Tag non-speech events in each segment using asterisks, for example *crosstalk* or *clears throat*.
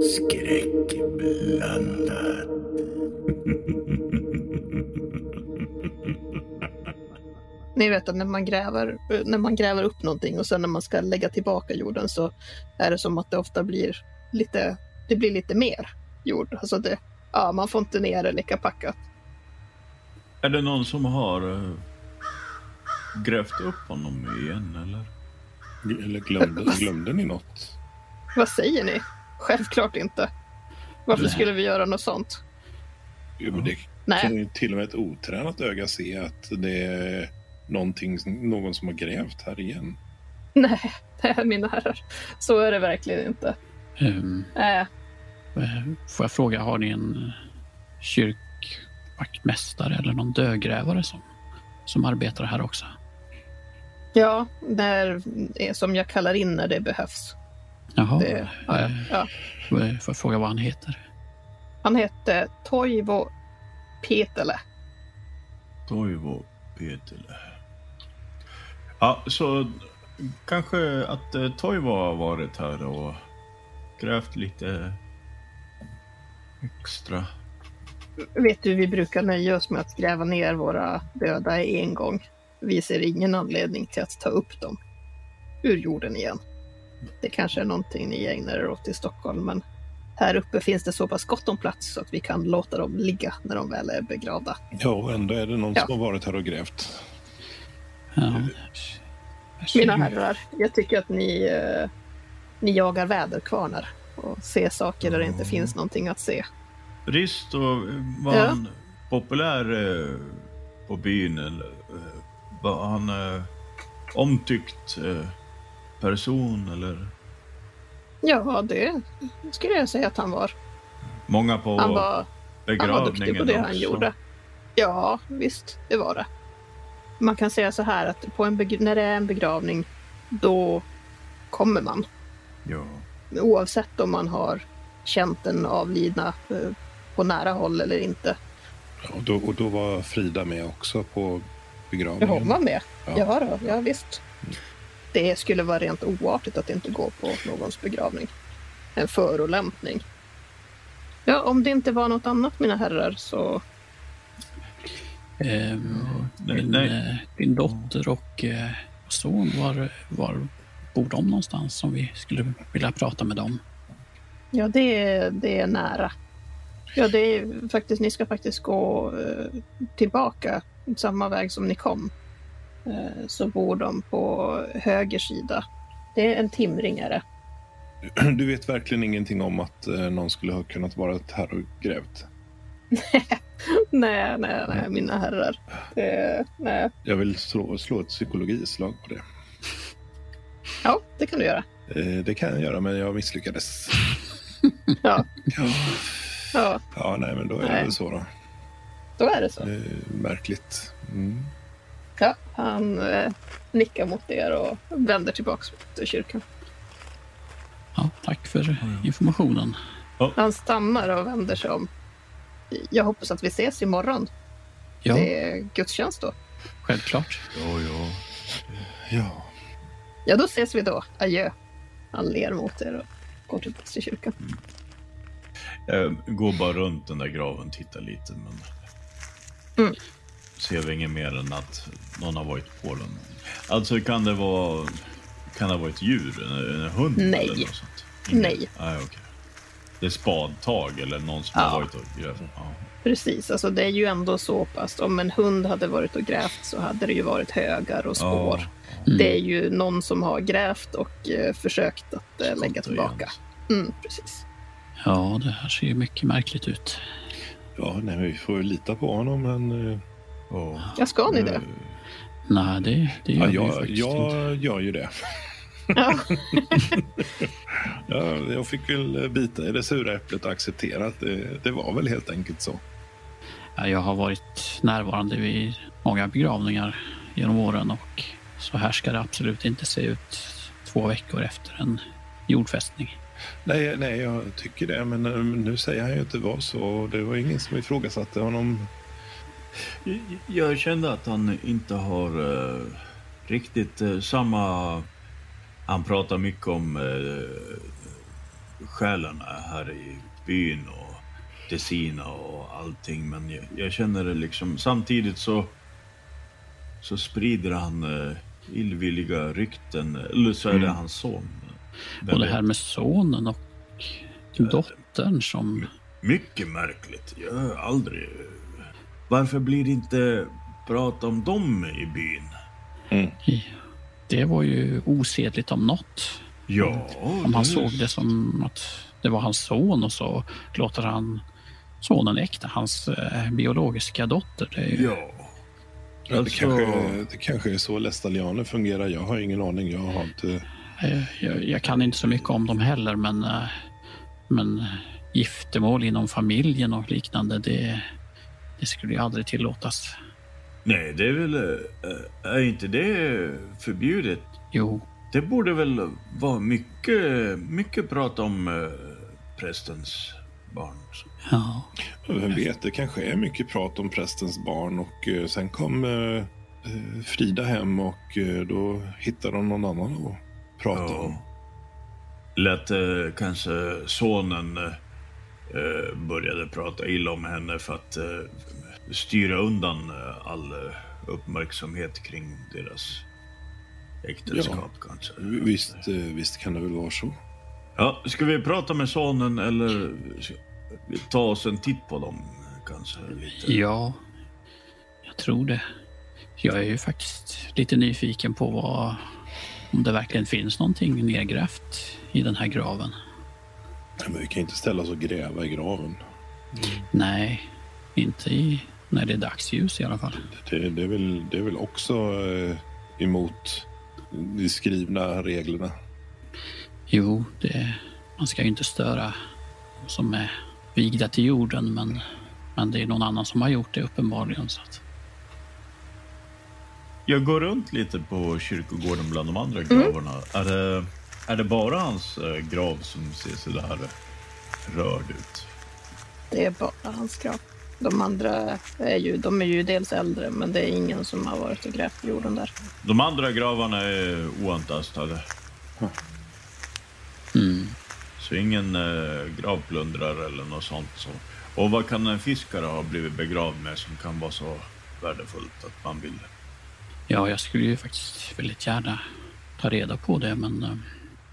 Skräckblandat. Ni vet att när man, gräver, när man gräver upp någonting och sen när man ska lägga tillbaka jorden så är det som att det ofta blir lite, det blir lite mer jord. Alltså det, ja, man får inte ner det lika packat. Är det någon som har uh, grävt upp honom igen eller? Eller glömde, glömde ni något? Vad säger ni? Självklart inte. Varför Nej. skulle vi göra något sånt? Jo, men det Nej. kan ju till och med ett otränat öga se att det är någonting, någon som har grävt här igen. Nej, *laughs* det är mina herrar. Så är det verkligen inte. Ehm, Äh, får jag fråga, har ni en eh, kyrkvaktmästare eller någon dödgrävare som, som arbetar här också? ja, det är är som jag kallar in när det behövs. Jaha. Det, ja, ja. får jag- får jag fråga vad han heter? Han hette Toivo Petele. Toivo Petele. Ja, så kanske att eh, Toivo har varit här och grävt lite extra. Vet du, vi brukar nöja oss med att gräva ner våra döda en gång. Vi ser ingen anledning till att ta upp dem ur jorden igen. Det kanske är någonting ni ägnar er åt i Stockholm, men här uppe finns det så pass gott om plats så att vi kan låta dem ligga när de väl är begravda. Ja, och ändå är det någon Ja. som har varit här och grävt. Ja. Mina herrar, jag tycker att ni, eh, ni jagar väderkvarnar och ser saker där det inte finns någonting att se. Risto, var Ja. han populär eh, på byn eller eh, var han eh, omtyckt eh, person eller Ja, det skulle jag säga att han var. många på Han var, han var duktig begravningen på det han också? gjorde. Ja, visst, det var det. Man kan säga så här att på en när det är en begravning, då kommer man. Ja. Oavsett om man har känt den avlidna eh, på nära håll eller inte. Och, då, och då var Frida med också på begravningen. Ja, hon var med. Ja. Ja, då, ja visst. Det skulle vara rent oartigt att inte gå på någons begravning. En förolämpning. Ja, om det inte var något annat, mina herrar, så Nej, din, nej. eh, din dotter och eh, son, var, var bor de någonstans som vi skulle vilja prata med dem? Ja, det är, det är nära. Ja, det är faktiskt, ni ska faktiskt gå eh, tillbaka samma väg som ni kom. Eh, så bor de på höger sida. Det är en timringare. *clears throat* Du vet verkligen ingenting om att eh, någon skulle ha kunnat vara här och grävt. *laughs* nej, nej, nej, mina herrar. Eh, nej. Jag vill slå, slå ett psykologislag på det. Ja, *laughs* det kan du göra. Eh, det kan jag göra, men jag misslyckades. *laughs* Ja, Ja, ja ja nej, men då är det Nej. väl så då. då är det så. Eh, märkligt. Mm. Ja, han eh, nickar mot er och vänder tillbaka till kyrkan. Ja, tack för informationen. Han stannar och vänder sig om. Jag hoppas att vi ses imorgon. Ja, Det är gudstjänst då. självklart. Ja, ja. Ja. Ja, då ses vi då. Adjö. Han ler mot er och går tillbaka till kyrkan. Jag går bara runt den där graven, tittar lite, men... Mm. Ser vi inget mer än att någon har varit på den. Alltså, kan det vara... Kan det vara ett djur? En, en hund? Nej. Eller något sånt? Ingen- Nej. Nej, okej. Det är spadtag eller någon som Ja. har varit och grävt? Ja. Precis, alltså det är ju ändå så pass. Om en hund hade varit och grävt så hade det ju varit högar och spår. Ja. Mm. Det är ju någon som har grävt och eh, försökt att eh, lägga tillbaka. Mm, precis. Ja, det här ser ju mycket märkligt ut. Ja, nej, vi får lita på honom, men... eh, Ja. Ja, ska ni det? Nej, det, det gör Ja, vi jag, faktiskt inte. jag gör ju det. Ja, *laughs* Ja, jag fick väl bita i det sura äpplet och acceptera att det, det var väl helt enkelt så. Ja, Jag har varit närvarande vid många begravningar genom åren och så här ska det absolut inte se ut två veckor efter en jordfästning. Nej, nej, jag tycker det. Men eh, nu säger han ju att det var så. Det var ingen som ifrågasatte honom. Jag- Jag kände att han inte har eh, riktigt eh, samma... Han pratar mycket om uh, själarna här i byn och Tessina och allting. Men jag, jag känner det liksom... Samtidigt så, så sprider han uh, illvilliga rykten. Eller så är det Mm. hans son. Vem Och det vet? här med sonen och dottern som... Mycket märkligt. Jag har aldrig... Varför blir det inte prat om dem i byn? Det var ju osedligt om något. Ja, Om han såg det som att det var hans son och så låter han sonen äkta hans eh, biologiska dotter. Det är ju, Ja. Ja, det, Alltså- kanske, det kanske är så Lestalianer fungerar. Jag har ingen aning. Jag har inte... eh, jag, jag kan inte så mycket om dem heller, men, eh, men eh, giftermål inom familjen och liknande, det, det skulle ju aldrig tillåtas. Nej, det är väl... Är inte det förbjudet? Jo, Det borde väl vara mycket, mycket prat om prästens barn. ja. Vem vet, det kanske är mycket prat om prästens barn. Och eh, sen kom eh, eh, Frida hem och eh, då hittade de någon annan att prata om. Lät eh, kanske sonen började prata illa om henne för att eh, styra undan eh, all uppmärksamhet kring deras äktenskap kanske. Visst, visst kan det väl vara så. Ja, ska vi prata med sonen eller vi ta oss en titt på dem kanske? Lite? ja, jag tror det. Jag är ju faktiskt lite nyfiken på vad, om det verkligen finns någonting nedgrävt i den här graven. Nej, Men vi kan inte ställa oss och gräva i graven. Nej, inte i, när det är dagsljus i alla fall. Det, det, är, väl, det är väl också eh, emot de skrivna reglerna. Jo, det, man ska ju inte störa de som är vigda till jorden, men, men det är någon annan som har gjort det uppenbarligen. Så att, Jag går runt lite på kyrkogården bland de andra gravarna. Är, det, är det bara hans eh, grav som ser så där rörd ut? Det är bara hans grav. De andra är ju, de är ju dels äldre, men det är ingen som har varit och grävt i jorden där. De andra gravarna är oantastade. Mm, Så ingen eh, gravplundrare eller något sånt. Så. Och vad kan en fiskare ha blivit begravd med som kan vara så värdefullt att man vill? ja, jag skulle ju faktiskt väldigt gärna ta reda på det, men eh,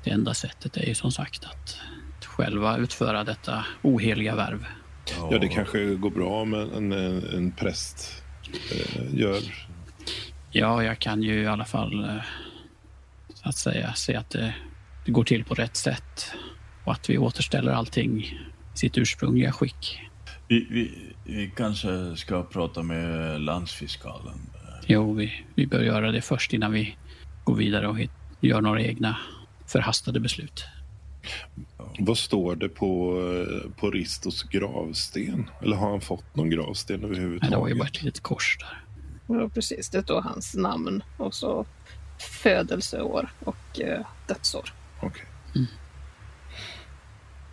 det enda sättet är ju som sagt att, att själva utföra detta oheliga värv. Ja, det kanske går bra om en, en, en präst eh, gör. Ja, jag kan ju i alla fall eh, så att säga se att det, det går till på rätt sätt och att vi återställer allting i sitt ursprungliga skick. Vi, vi, vi kanske ska prata med landsfiskalen. Jo, vi, vi bör göra det först innan vi går vidare och hit, gör några egna förhastade beslut. Vad står det på, på Ristos gravsten? Eller har han fått någon gravsten Nej, överhuvudtaget? det var ju bara ett litet kors där. Ja, precis. Det står hans namn och så födelseår och eh, dödsår. Okej.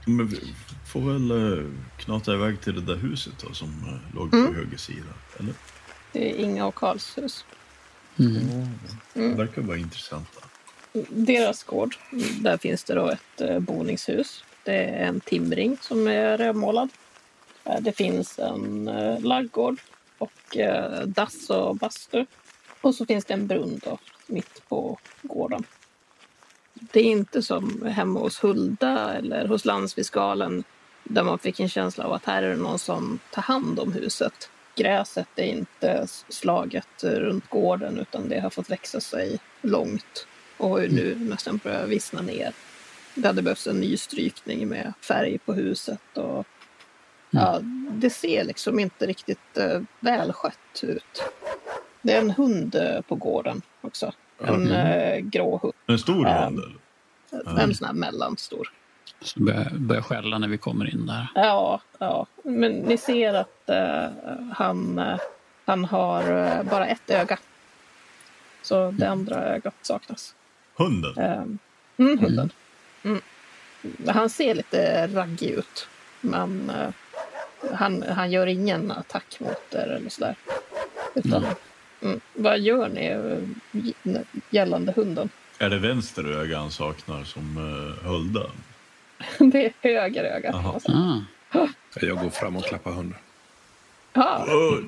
Men vi får väl eh, knata iväg till det där huset då, som eh, låg på Mm. höger sida. Eller? Det är Inga och Karls hus. Mm. Det verkar vara intressanta. Deras gård, där finns det då ett eh, boningshus. Det är en timring som är rödmålad. Det finns en eh, laggård och eh, dass och bastu. Och så finns det en brunn då, mitt på gården. Det är inte som hemma hos Hulda eller hos landsfiskalen där man fick en känsla av att här är det någon som tar hand om huset. Gräset är inte slaget runt gården utan det har fått växa sig långt och har ju nu nästan börjat vissna ner. Det hade behövts en ny strykning med färg på huset och ja, det ser liksom inte riktigt eh, välskött ut. Det är en hund eh, på gården också. En eh, grå hund. En stor Ähm. hund? eller? En sån här mellanstor. Så börjar, börjar skälla när vi kommer in där. Ja, ja. men ni ser att eh, han, eh, han har eh, bara ett öga. Så det andra ögat saknas. Hunden? Eh, mm, hunden. han ser lite raggig ut. Men eh, han, han gör ingen attack mot er eller sådär. Utan, mm. Vad gör ni eh, gällande hunden? Är det vänster öga han saknar som uh, Hulda? *laughs* det är höger öga. Alltså. Ah. Jag går fram och klappar hunden. Uh,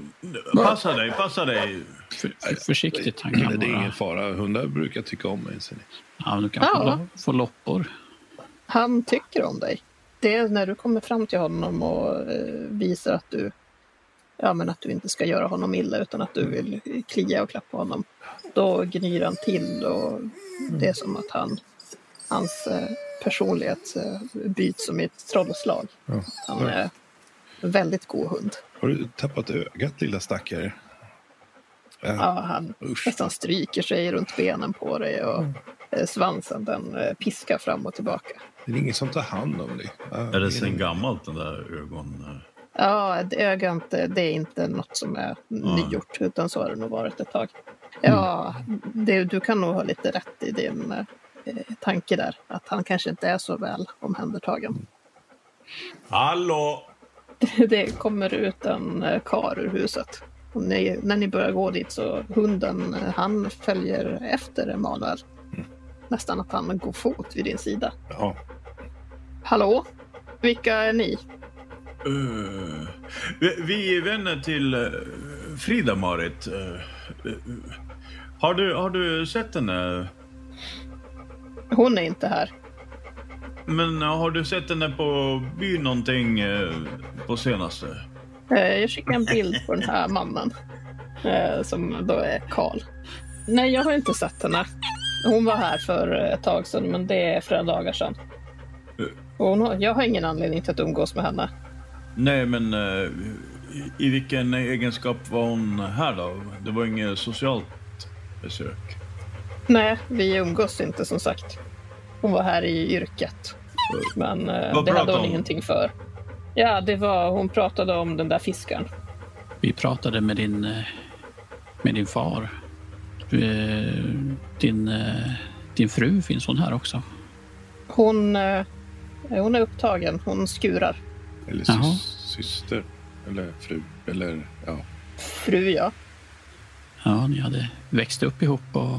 passa dig, passa dig. För, för, försiktigt, han kan Det är ingen fara. Hundar brukar tycka om mig. Ser ni. Ja, du kan Ja. få, få loppor. han tycker om dig. Det är när du kommer fram till honom och eh, visar att du, ja, men att du inte ska göra honom illa utan att du vill klia och klappa honom. Då gnyr han till och det är som att han, hans eh, personlighet eh, byts som i ett trollslag. Ja. Han är en väldigt god hund. Har du tappat ögat lilla stackare? Ja. Ja, han Usch. nästan stryker sig runt benen på dig och eh, svansen den piskar fram och tillbaka. Det är ingen som tar hand om dig. Ja, Är det sen gammalt den där ögon... Ja, ett öga inte, det är inte något som är Ja. nygjort utan så har det nog varit ett tag. Ja, det, du kan nog ha lite rätt i din eh, tanke där. Att han kanske inte är så väl omhändertagen. Hallå! *laughs* Det kommer ut en eh, kar ur huset. Ni, när ni börjar gå dit så hunden, eh, han följer efter Emanuel. Nästan att han går fot vid din sida. Ja. Hallå? Vilka är ni? Eh, vi, är vänner till uh, Frida-Marit. Uh, uh, har, du, har du sett henne? Hon är inte här. Men uh, har du sett henne på byn någonting uh, på senaste? Eh, Jag skickar en bild på den här mannen. eh, Som då är Karl. Nej, jag har inte sett henne. Hon var här för ett tag sedan, men det är flera dagar sedan. Och hon jag har ingen anledning till att umgås med henne. Nej, men uh, i, vilken egenskap var hon här då? Det var inget socialt besök. Nej, vi umgås inte som sagt. Hon var här i yrket. Men eh, Vad det hade hon hon? ingenting för. Ja, det var, hon pratade om den där fiskaren. Vi pratade med din, eh, med din far. Eh, Din, eh, din fru, finns hon här också? Hon, eh, hon är upptagen. Hon skurar. Eller Jaha. sys- syster. Eller fru. Eller ja. Fru, ja. Ja, ni hade växt upp ihop och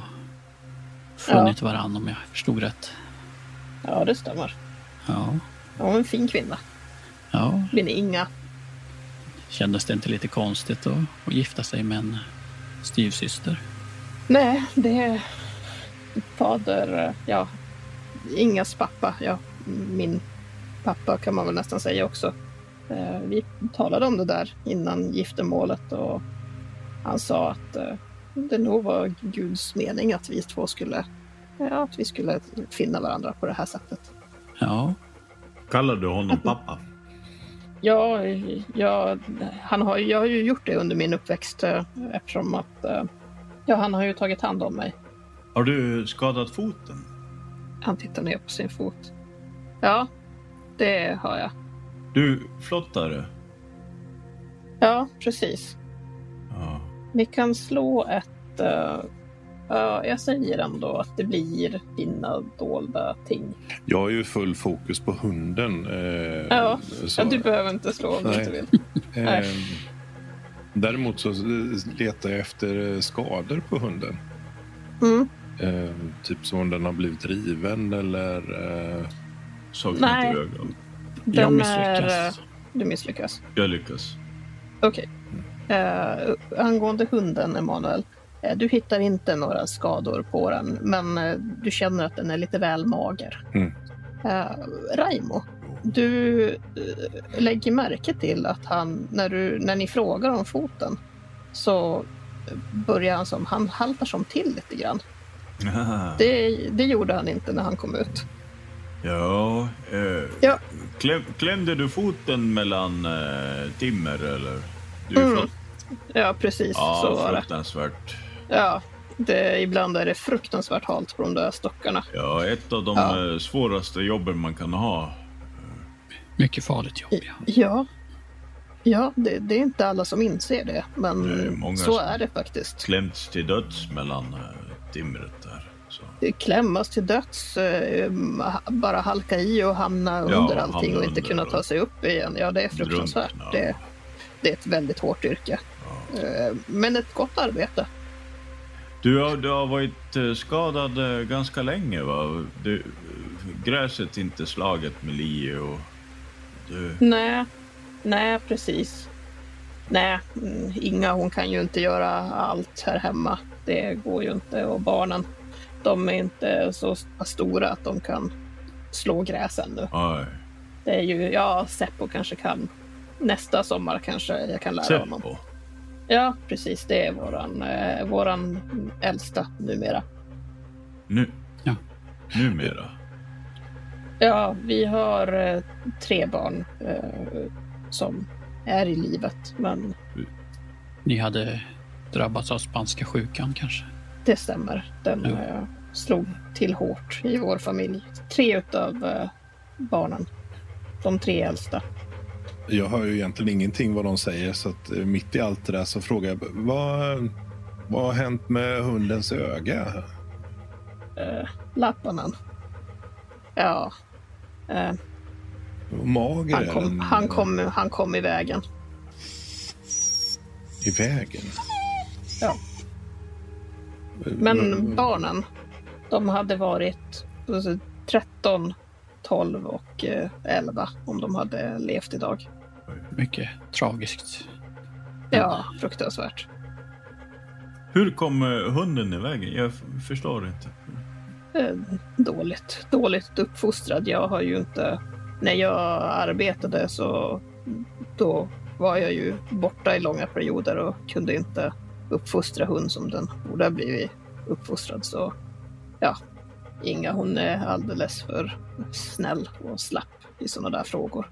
funnit varann om jag förstod rätt. Ja, det stämmer. Ja, Hon är en fin kvinna. ja. Min Inga. Kändes det inte lite konstigt att, att gifta sig med en styvsyster? Nej, det är fader, ja, Ingas pappa. Ja, min pappa kan man väl nästan säga också. Eh, Vi talade om det där innan giftermålet och han sa att eh, det nog var Guds mening att vi två skulle, ja, att vi skulle finna varandra på det här sättet. Ja, Kallar du honom pappa? Ja, ja, han har, jag har ju gjort det under min uppväxt eh, eftersom att ja, han har ju tagit hand om mig. Har du skadat foten? Han tittar ner på sin fot. Ja, det har jag. Du, flottare. Ja, precis. Ja. Vi kan slå ett... eh, ja, jag säger ändå att det blir dina dolda ting. Jag har ju full fokus på hunden. Eh, Ja, Ja, du behöver inte slå om du inte vill. eh, *laughs* nej. däremot så letar jag efter eh, skador på hunden. Mm. Eh, typ som om den har blivit riven eller... Saknar Nej. inte ögon. jag Den är... misslyckas. eh, Du misslyckas. Jag lyckas. Okej. Eh, angående hunden, Emanuel. eh, du hittar inte några skador på den, men eh, du känner att den är lite väl mager. Mm. Eh, Raimo, du eh, lägger märke till att han, när, du, när ni frågar om foten, så börjar han som, han haltar som till lite grann. Det, det gjorde han inte när han kom ut. Ja, eh, Ja. Kläm, klämde du foten mellan eh, timmer eller? Mm. Ja, precis så Ja, var det. fruktansvärt. Ja, det. Ibland är det fruktansvärt halt på de där stockarna. Ja, ett av de Ja. eh, svåraste jobben man kan ha. Mycket farligt jobb, ja. Ja, ja det, det är inte alla som inser det, men Det är många så som- är det faktiskt. Klämts till döds mellan eh, timret där. Klämmas till döds, eh, bara halka i och hamna under allting och inte kunna ta sig upp igen. Ja, det är fruktansvärt. Drunkna. Det, det är ett väldigt hårt yrke. Eh, Men ett gott arbete. Du, har, du har varit eh, skadad ganska länge va? Du, gräset är inte slaget med lie och... Du, Nej, nej precis. Nej, mm, Inga hon kan ju inte göra allt här hemma. Det går ju inte. Och barnen, de är inte så stora att de kan slå gräs ännu. aj. Det är ju, ja, Seppo kanske kan. Nästa sommar kanske jag kan lära honom. Seppo. Ja, precis. Det är våran, eh, våran äldsta numera. Nu. Ja. Numera. Ja, vi har eh, tre barn eh, som är i livet, men Ni hade drabbats av spanska sjukan kanske? Det stämmer. Den eh, slog till hårt i vår familj. Tre utav eh, barnen, de tre äldsta. Jag hör ju egentligen ingenting vad de säger så att eh, mitt i allt det där så frågar jag vad, vad har hänt med hundens öga? Eh, Lappanen. Ja. Eh, Mager han, kom, han, kom, han kom i vägen. i vägen. Ja. Men barnen, de hade varit alltså, 13, 12 och eh, 11 om de hade levt idag. Mycket tragiskt. Ja, fruktansvärt. Hur kom eh, hunden i vägen? Jag förstår inte. Eh, dåligt. Dåligt uppfostrad. Jag har ju inte... När jag arbetade så då var jag ju borta i långa perioder och kunde inte uppfostra hund som den borde ha blivit uppfostrad. Så ja, Inga hon är alldeles för snäll och slapp i sådana där frågor.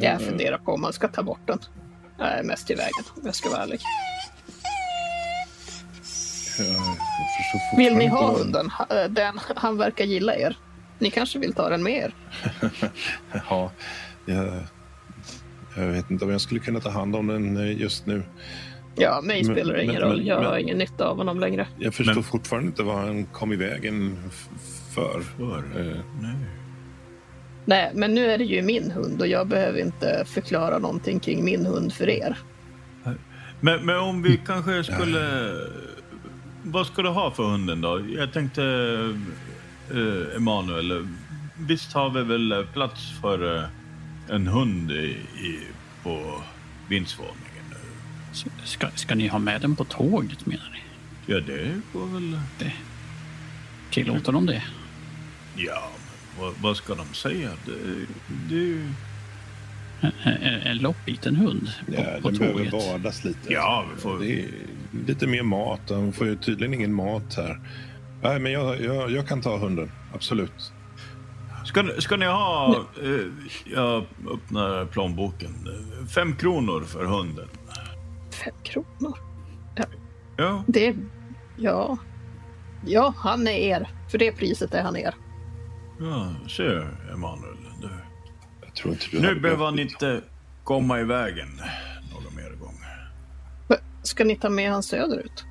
Jag funderar på om man ska ta bort den. Jag är mest i vägen om jag ska vara ärlig. Vill ni ha hunden? Eh, Den, han verkar gilla er. Ni kanske vill ta den med er? *laughs* Ja, jag, jag vet inte om jag skulle kunna ta hand om den eh, just nu. Ja, mig Men- spelar det ingen men- roll. men- Jag har men- ingen nytta av honom längre. Jag förstår Men- fortfarande inte vad han kom i vägen för. För? Eh, Nej. Nej, men nu är det ju min hund och jag behöver inte förklara någonting kring min hund för er. Men, men om vi kanske skulle... Vad ska du ha för hunden då? Jag tänkte, eh, Emanuel, visst har vi väl plats för eh, en hund i, i, på vindsvåningen? Ska, ska ni ha med den på tåget menar ni? Ja, det går väl... Tillåter de det? Ja, men vad, vad ska de säga? Det, det, En, en, en loppbiten hund på, ja, på den behöver tåget? badas lite. Ja, vi får- Det är lite mer mat. Han får ju tydligen ingen mat här. Nej, men jag, jag, jag kan ta hunden. Absolut. Ska, ni- ska ni ha... Eh, jag öppnar plånboken. Fem kronor för hunden. Fem kronor? Ja, Det... Ja. Ja, han är er. För det priset är han er. ja ser Emanuel. Du. Jag tror inte du Nu behöver han inte komma i vägen någon mer gång. Ska ni ta med han söderut?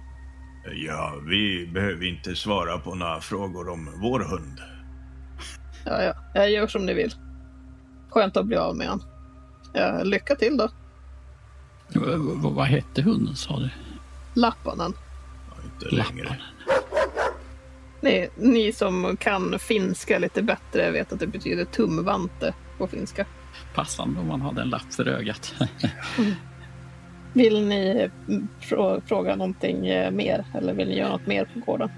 Ja, vi behöver inte svara på några frågor om vår hund. Ja, ja. Jag gör som ni vill. Skönt att bli av med han. Ja, lycka till då. V- v- vad hette hunden sa du? Lappanen. Ja, inte längre. Lappan. Ni, ni som kan finska lite bättre vet att det betyder tumvante på finska. Passande om man hade en lapp för ögat. *laughs* Vill ni mm, frå, fråga någonting eh, mer eller vill ni göra något mer på gården?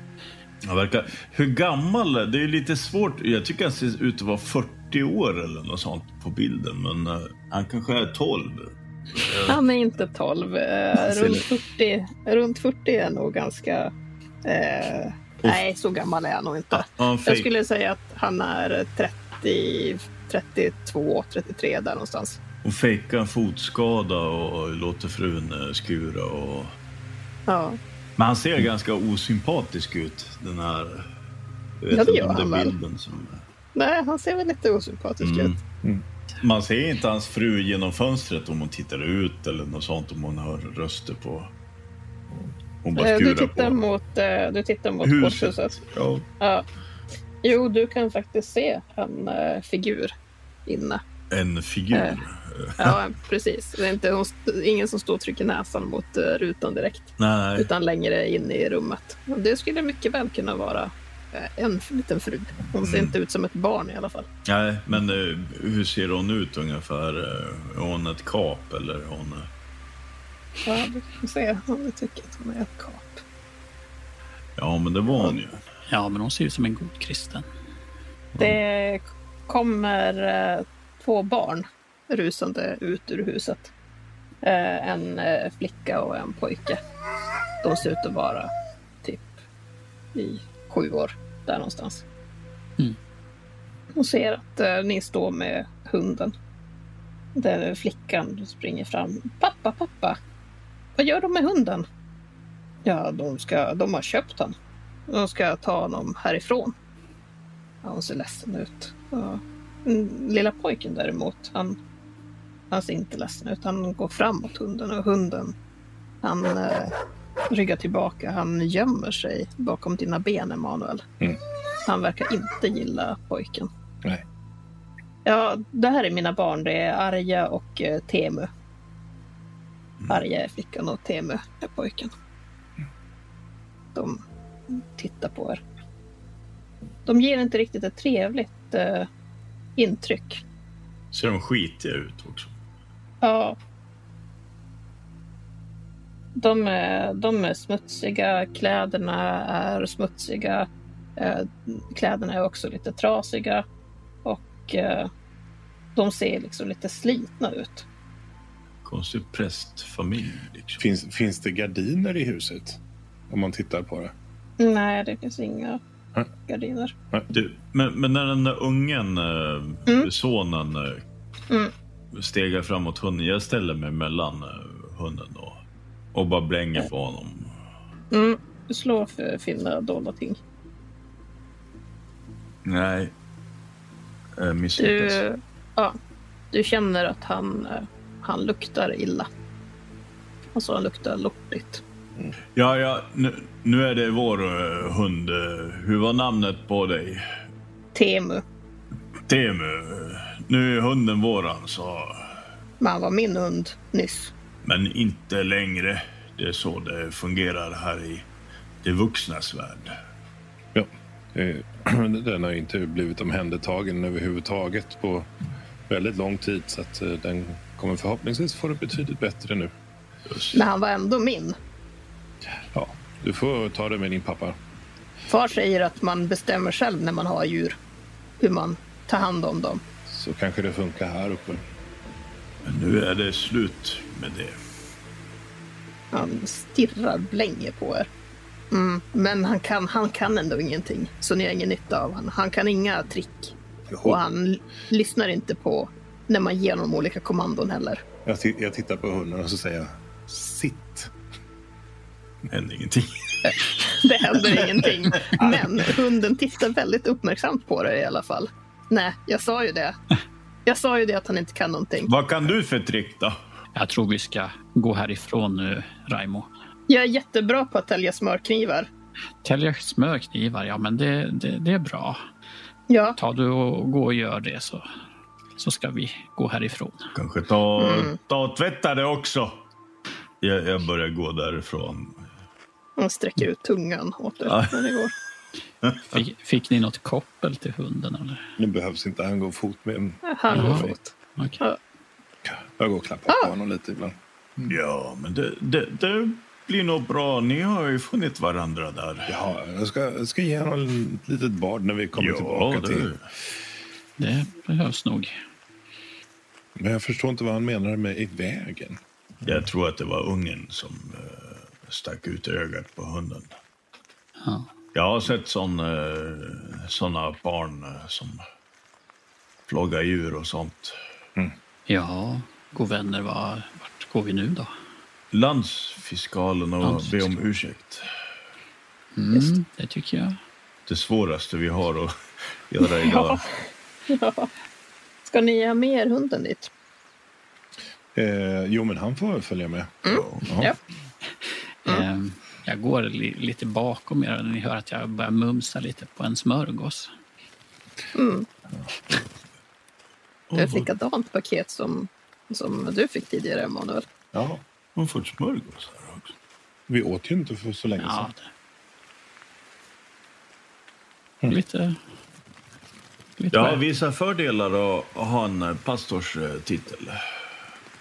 Han verkar... Hur gammal? Det är lite svårt. Jag tycker han ser ut att vara 40 år eller något sånt på bilden. Men eh, han kanske är 12. Han är inte 12. Eh, runt, 40, runt 40 är nog ganska... Eh, nej, så gammal är han nog inte. Jag skulle säga att han är 30, 32, 33 där någonstans. Och fejkar en fotskada och låter frun eh, skura. Och... Ja, Men han ser ganska osympatisk ut, den här... Ja, det gör han väl. bilden som... nej, han ser väl lite osympatisk Mm. ut. Man ser inte hans fru genom fönstret om hon tittar ut eller något sånt, om hon hör röster på... Hon bara Eh, Du tittar på. mot, eh, du tittar mot Huset. korthuset. Ja. Ja. Jo, du kan faktiskt se en eh, figur inne. En figur. Eh. Ja, precis. Det är inte, hon, ingen som står och trycker näsan mot eh, rutan direkt. Nej. Utan längre in i rummet. Och Det skulle mycket väl kunna vara en liten fru. Hon ser Mm. inte ut som ett barn i alla fall. Nej, men eh, hur ser hon ut ungefär? Eh, Är hon ett kap eller hon... eh, Ja, du kan se om du tycker att hon är ett kap. Ja, men det var hon ju. Ja, men hon ser ut som en god kristen. Det kommer eh, två barn rusande ut ur huset. Eh, en eh, flicka och en pojke. De ser ut att vara typ i sju år, där någonstans. Mm. Hon ser att eh, ni står med hunden. Där flickan springer fram. Pappa, pappa! Vad gör de med hunden? Ja, de, ska, de har köpt han. De ska ta honom härifrån. Ja, hon ser ledsen ut. Ja. Lilla pojken däremot, han, han ser inte ledsen ut. Han går framåt hunden och hunden, han eh, ryggar tillbaka. Han gömmer sig bakom dina ben, Emanuel. Mm. Han verkar inte gilla pojken. Nej. Ja, det här är mina barn. Det är Arja och eh, Temu. Arja är flickan och Temu är pojken. De tittar på er. De ger inte riktigt ett trevligt eh, intryck. Ser de skitiga ut också? Ja. De är, de är smutsiga, kläderna är smutsiga. Eh, kläderna är också lite trasiga. Och eh, de ser liksom lite slitna ut. Konstig prästfamilj liksom. Finns, finns det gardiner i huset? Om man tittar på det. Nej, det finns inga Nej. gardiner. Du, men, men när den där ungen, eh, Mm. sonen, Mm. stegar framåt hunden. Jag ställer mig mellan hunden och, och bara blänger på honom. Mm. Slå för finna dolda ting. Nej. Eh, Du, misslyckas. ja, du känner att han, eh, han luktar illa. Alltså han luktar lortigt. Ja, ja, nu, nu är det vår eh, hund. hur var namnet på dig? Temu. Temu. Nu är hunden våran, så... Men han var min hund nyss. Men inte längre. Det är så det fungerar här i de vuxnas värld. Ja. Eh, *clears throat* Den har inte blivit omhändertagen överhuvudtaget på väldigt lång tid. Så att eh, den kommer förhoppningsvis få det betydligt bättre nu. Just. Men han var ändå min. Ja, du får ta det med din pappa. Far säger att man bestämmer själv när man har djur. Hur man tar hand om dem. Så kanske det funkar här uppe. Men nu är det slut med det. Han stirrar länge på er. Mm, men han kan, han kan ändå ingenting. Så ni har ingen nytta av honom. Han kan inga trick. Och han lyssnar inte på när man ger honom olika kommandon heller. Jag, jag tittar på hunden och så säger jag sitt. Händer ingenting. *laughs* Det händer ingenting. Men hunden tittar väldigt uppmärksamt på dig i alla fall. Nej, jag sa ju det. Jag sa ju det att han inte kan någonting. Vad kan du för trick då? Jag tror vi ska gå härifrån nu, Raimo. Jag är jättebra på att tälja smörknivar. Tälja smörknivar, ja men det, det, det är bra. Ja, Ta du och gå och gör det så, så ska vi gå härifrån. Kanske ta, Mm. ta och tvätta det också. Jag, jag börjar gå därifrån. han sträcker ut tungan åt Ja. när det går. Fick, fick ni något koppel till hunden eller? Nu behövs inte han gå fot med en. Han går Ja. fot. Okej. Jag går och klappar Ah. på honom lite ibland. Ja, men det, det, det blir nog bra. Ni har ju funnit varandra där. Ja, jag ska, jag ska ge honom ett litet bad när vi kommer tillbaka det- till... Det behövs nog. Men jag förstår inte vad han menar med i vägen. Jag tror att det var ungen som uh, stack ut ögat på hunden. Ja. Jag har sett uh, såna barn eh, som plågar djur och sånt. Ja, god vänner, var, vart går vi nu då? Landsfiskalen och be om Landsfiskalen. ursäkt. Mm, det tycker jag. Det svåraste vi har att *laughs* göra *laughs* idag. Ja. Ska ni ha med er hunden dit? Eh, jo, men han får följa med. Ja. Ja. Ja. *laughs* Ehm, Jag går li, lite bakom er och ni hör att jag börjar mumsa lite på en smörgås. Mm. Det är ett likadant paket som, som du fick tidigare, Emanuel. Ja, Hon får smörgås här också. vi åt ju inte för så länge Ja, sedan. det- lite... lite väl. vissa fördelar att att ha en eh, pastorstitel.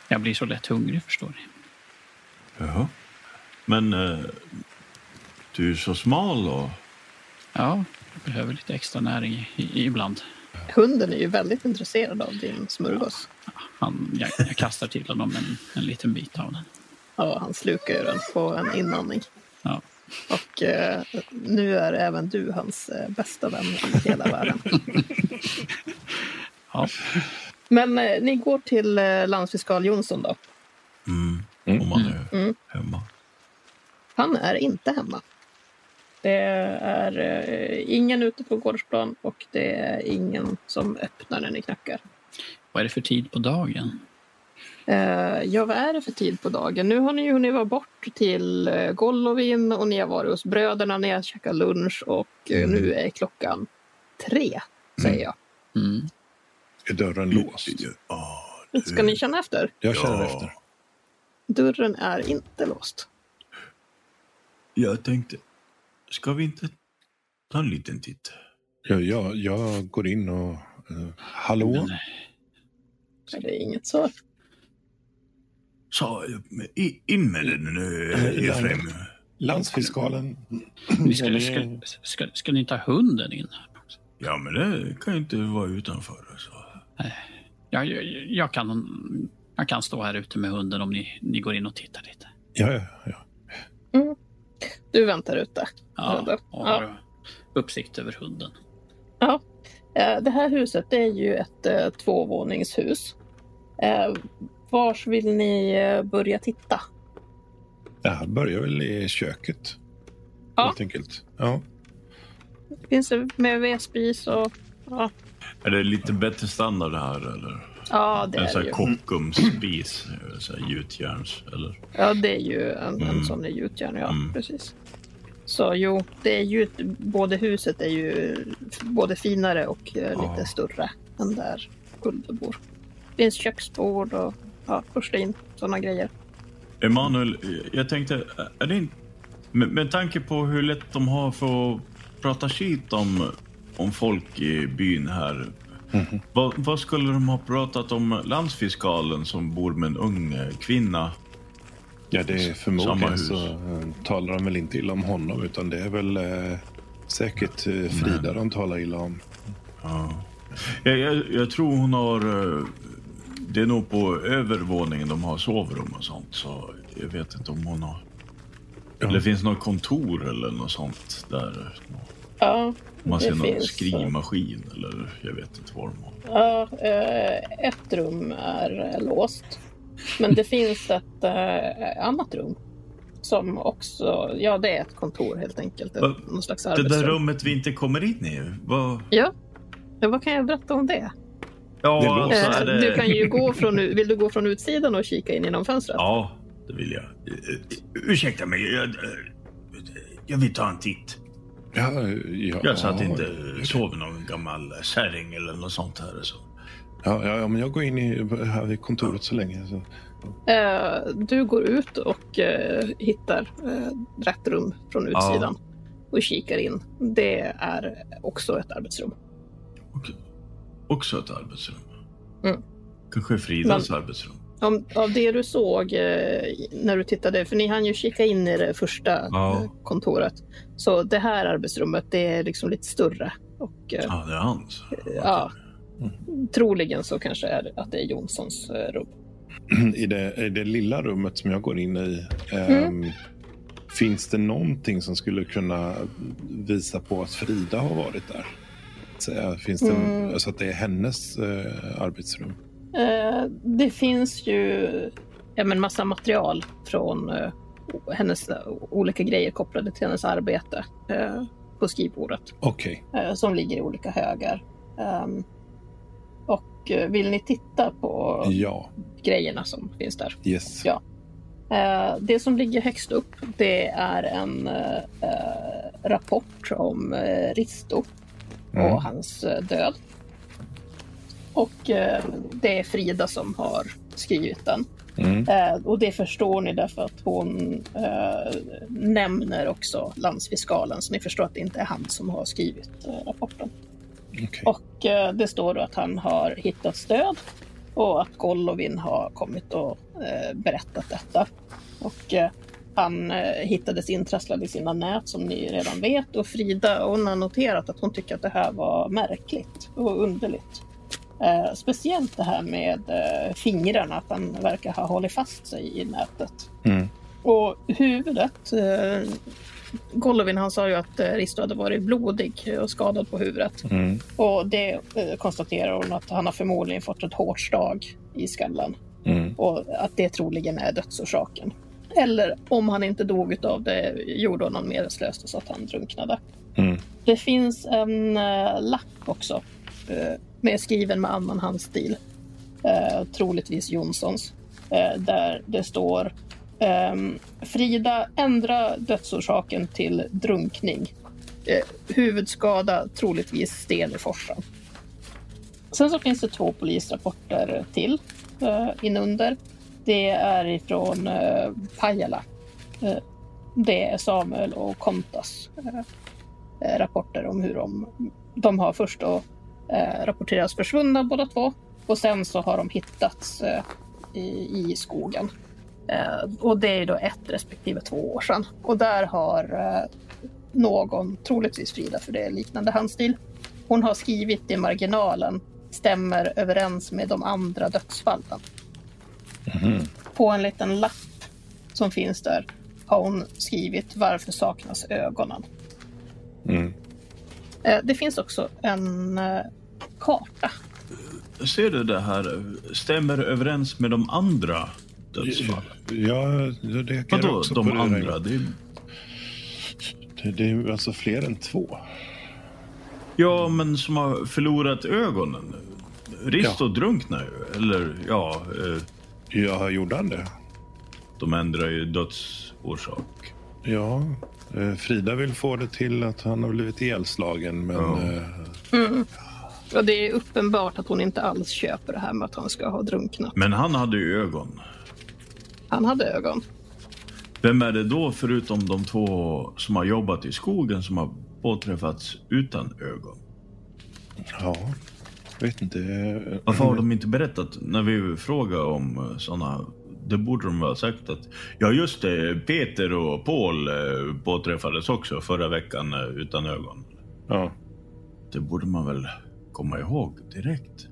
Jag blir så lätt hungrig, förstår ni. Jaha. Men eh, du är så smal och... Ja, jag behöver lite extra näring i, ibland. Hunden är ju väldigt intresserad av din smörgås. Han, jag, jag kastar till honom en, en liten bit av den. Ja, han slukar ju den på en inandning. Ja. Och eh, nu är även du hans eh, bästa vän i hela världen. *laughs* Ja, Men eh, ni går till eh, landsfiskal Jonsson då. Mm, Mm. om man är Mm. hemma. Han är inte hemma. Det är eh, ingen ute på gårdsplan och det är ingen som öppnar när ni knackar. vad är det för tid på dagen? Eh, ja, vad är det för tid på dagen? Nu har ni ju hunnit vara bort till eh, Golovin och ni har varit hos bröderna, ni har käkat lunch och Mm. nu är klockan tre, säger jag. Mm. Är dörren låst? Ja, Ska ni känna efter? Jag känner Ja. efter. Dörren är inte låst. Jag tänkte, ska vi inte ta en liten titt? Jag, jag, jag går in och... eh, hallå? Men, Så det är inget svar. Så, in med den nu, Efraim. Landsfiskalen. vi ska, Är ska, ska, ska ni ta hunden in? Ja, men det kan ju inte vara utanför. Så. Jag, jag, jag, kan, jag kan stå här ute med hunden om ni, ni går in och tittar lite. Ja, ja, ja. Du väntar ute. Ja, Ja, och ja. har uppsikt över hunden. Eh, Det här huset det är ju ett eh, tvåvåningshus. Eh, Vars vill ni börja titta? Det här börjar väl i köket. Ja. Helt enkelt. Ja. Finns det med vedspis och... Ja, Är det lite bättre standard här eller? Ja det En är sån här här gjutjärns, eller? Ja, det är ju en, en Mm. sån i gjutjärn, ja. Mm. Precis. Så jo, det är ju... Både huset är ju både finare och eh, lite Ja. större än där Hulde bor. Det finns köksbord och ja, porslin, sådana grejer. Emanuel, jag tänkte, är det inte... Med, med tanke på hur lätt de har för att prata skit om, om folk i byn här. Mhm. Vad, vad skulle de ha pratat om landsfiskalen som bor med en ung eh, kvinna? Ja, det är Samma förmodligen hus. så eh, talar de väl inte illa om honom utan det är väl eh, säkert eh, Frida Men- de talar illa om. Ja. Jag, jag, jag tror hon har... eh, Det är nog på övervåningen de har sovrum och sånt. Så jag vet inte om hon har... Ja. Eller finns det något kontor eller något sånt där? Ja, Man ser det någon finns, skrivmaskin eller jag vet inte vad de har. Ja, eh, ett rum är låst. Men det *laughs* finns ett eh, annat rum. Som också, ja det är ett kontor helt enkelt. Ett, Va? någon slags Det arbetsrum. där rummet vi inte kommer in i. Vad... Ja. ja, vad kan jag berätta om det? Ja, Det låter- alltså Eh, det... Du kan ju gå från, vill du gå från utsidan och kika in genom fönstret? Ja, det vill jag. Ursäkta mig, jag, jag vill ta en titt. Ja, ja, Jag så att ja, inte sover någon gammal kärring eller något sånt här. Så. Ja, ja, ja, men jag går in i, här vid kontoret så länge. Så. Eh, du går ut och eh, hittar eh, rätt rum från Ja. utsidan. Och kikar in. Det är också ett arbetsrum. Okej. Också ett arbetsrum. Mm. Kanske Fridas arbetsrum. Om, av det du såg eh, när du tittade, för ni hann ju kika in i det första Ja. eh, kontoret. Så det här arbetsrummet, det är liksom lite större. Och eh, Ja, det är hans. ja, troligen så kanske är att det är Jonssons eh, rum. *clears throat* I, det, I det lilla rummet som jag går in i, ehm, Mm. finns det någonting som skulle kunna visa på att Frida har varit där? Så, finns det, Mm. Alltså att det är hennes eh, arbetsrum? Eh, det finns ju ja, men massa material från eh, hennes olika grejer kopplade till hennes arbete eh, på skrivbordet. Eh, som ligger i olika högar. Ehm, och vill ni titta på ja, grejerna som finns där? yes. Ja. Det som ligger högst upp det är en rapport om Risto Mm. och hans eh, död. Och eh, det är Frida som har skrivit den. Mm. Eh, och det förstår ni därför att hon eh, nämner också landsfiskalen. Så ni förstår att det inte är han som har skrivit eh, rapporten. Okej. Och eh, det står då att han har hittat stöd och att Golovin har kommit och eh, berättat detta. Och han hittades intrasslad i sina nät som ni redan vet och Frida hon har noterat att hon tycker att det här var märkligt och underligt. Eh, speciellt det här med eh, fingrarna, att han verkar ha hållit fast sig i nätet. Mm. Och huvudet. Eh, Golovin han sa ju att eh, Risto hade varit blodig och skadad på huvudet. Mm. Och det eh, konstaterar hon att han har förmodligen fått ett hårt slag i skallen. Mm. Och att det troligen är dödsorsaken. Eller om han inte dog av det gjorde honom medvetslös så att han drunknade. Mm. Det finns en eh, lapp också. Med skriven med annan handstil. Eh, troligtvis Jonssons. Eh, där det står eh, Frida ändra dödsorsaken till drunkning. Eh, huvudskada troligtvis sten i forsen. Sen så finns det två polisrapporter till eh, inunder. Det är ifrån eh, Pajala. Eh, det är Samuel och Kontas eh, eh rapporter om hur de, de har först och eh, rapporterats försvunna båda två och sen så har de hittats eh, i, i skogen. Eh, och det är då ett respektive två år sedan. Och där har eh, någon, troligtvis Frida för det är liknande handstil, hon har skrivit i marginalen stämmer överens med de andra dödsfallen. Mhm. På en liten lapp som finns där har hon skrivit varför saknas ögonen. Mm. Eh, Det finns också en eh, karta. Ser du det här? Stämmer överens med de andra dödsfallen? Ja, jag reagerar Vadå också de på det. andra? Det är... Det, det är ju alltså fler än två. Ja, men som har förlorat ögonen. Risto Ja. drunknar ju. Eller ja, eh, Ja, gjorde han det? de ändrar ju dödsorsak. Ja. Eh, Frida vill få det till att han har blivit ihjälslagen, men... Ja. eh, Och det är uppenbart att hon inte alls köper det här med att han ska ha drunknat. Men han hade ju ögon. Han hade ögon. Vem är det då förutom de två som har jobbat i skogen som har påträffats utan ögon? Ja, vet inte. eh, Varför har de inte berättat när vi frågar om sådana? Det borde de ha sagt att ja just det, Peter och Paul eh, påträffades också förra veckan eh, utan ögon. Ja. Det borde man väl komma ihåg direkt.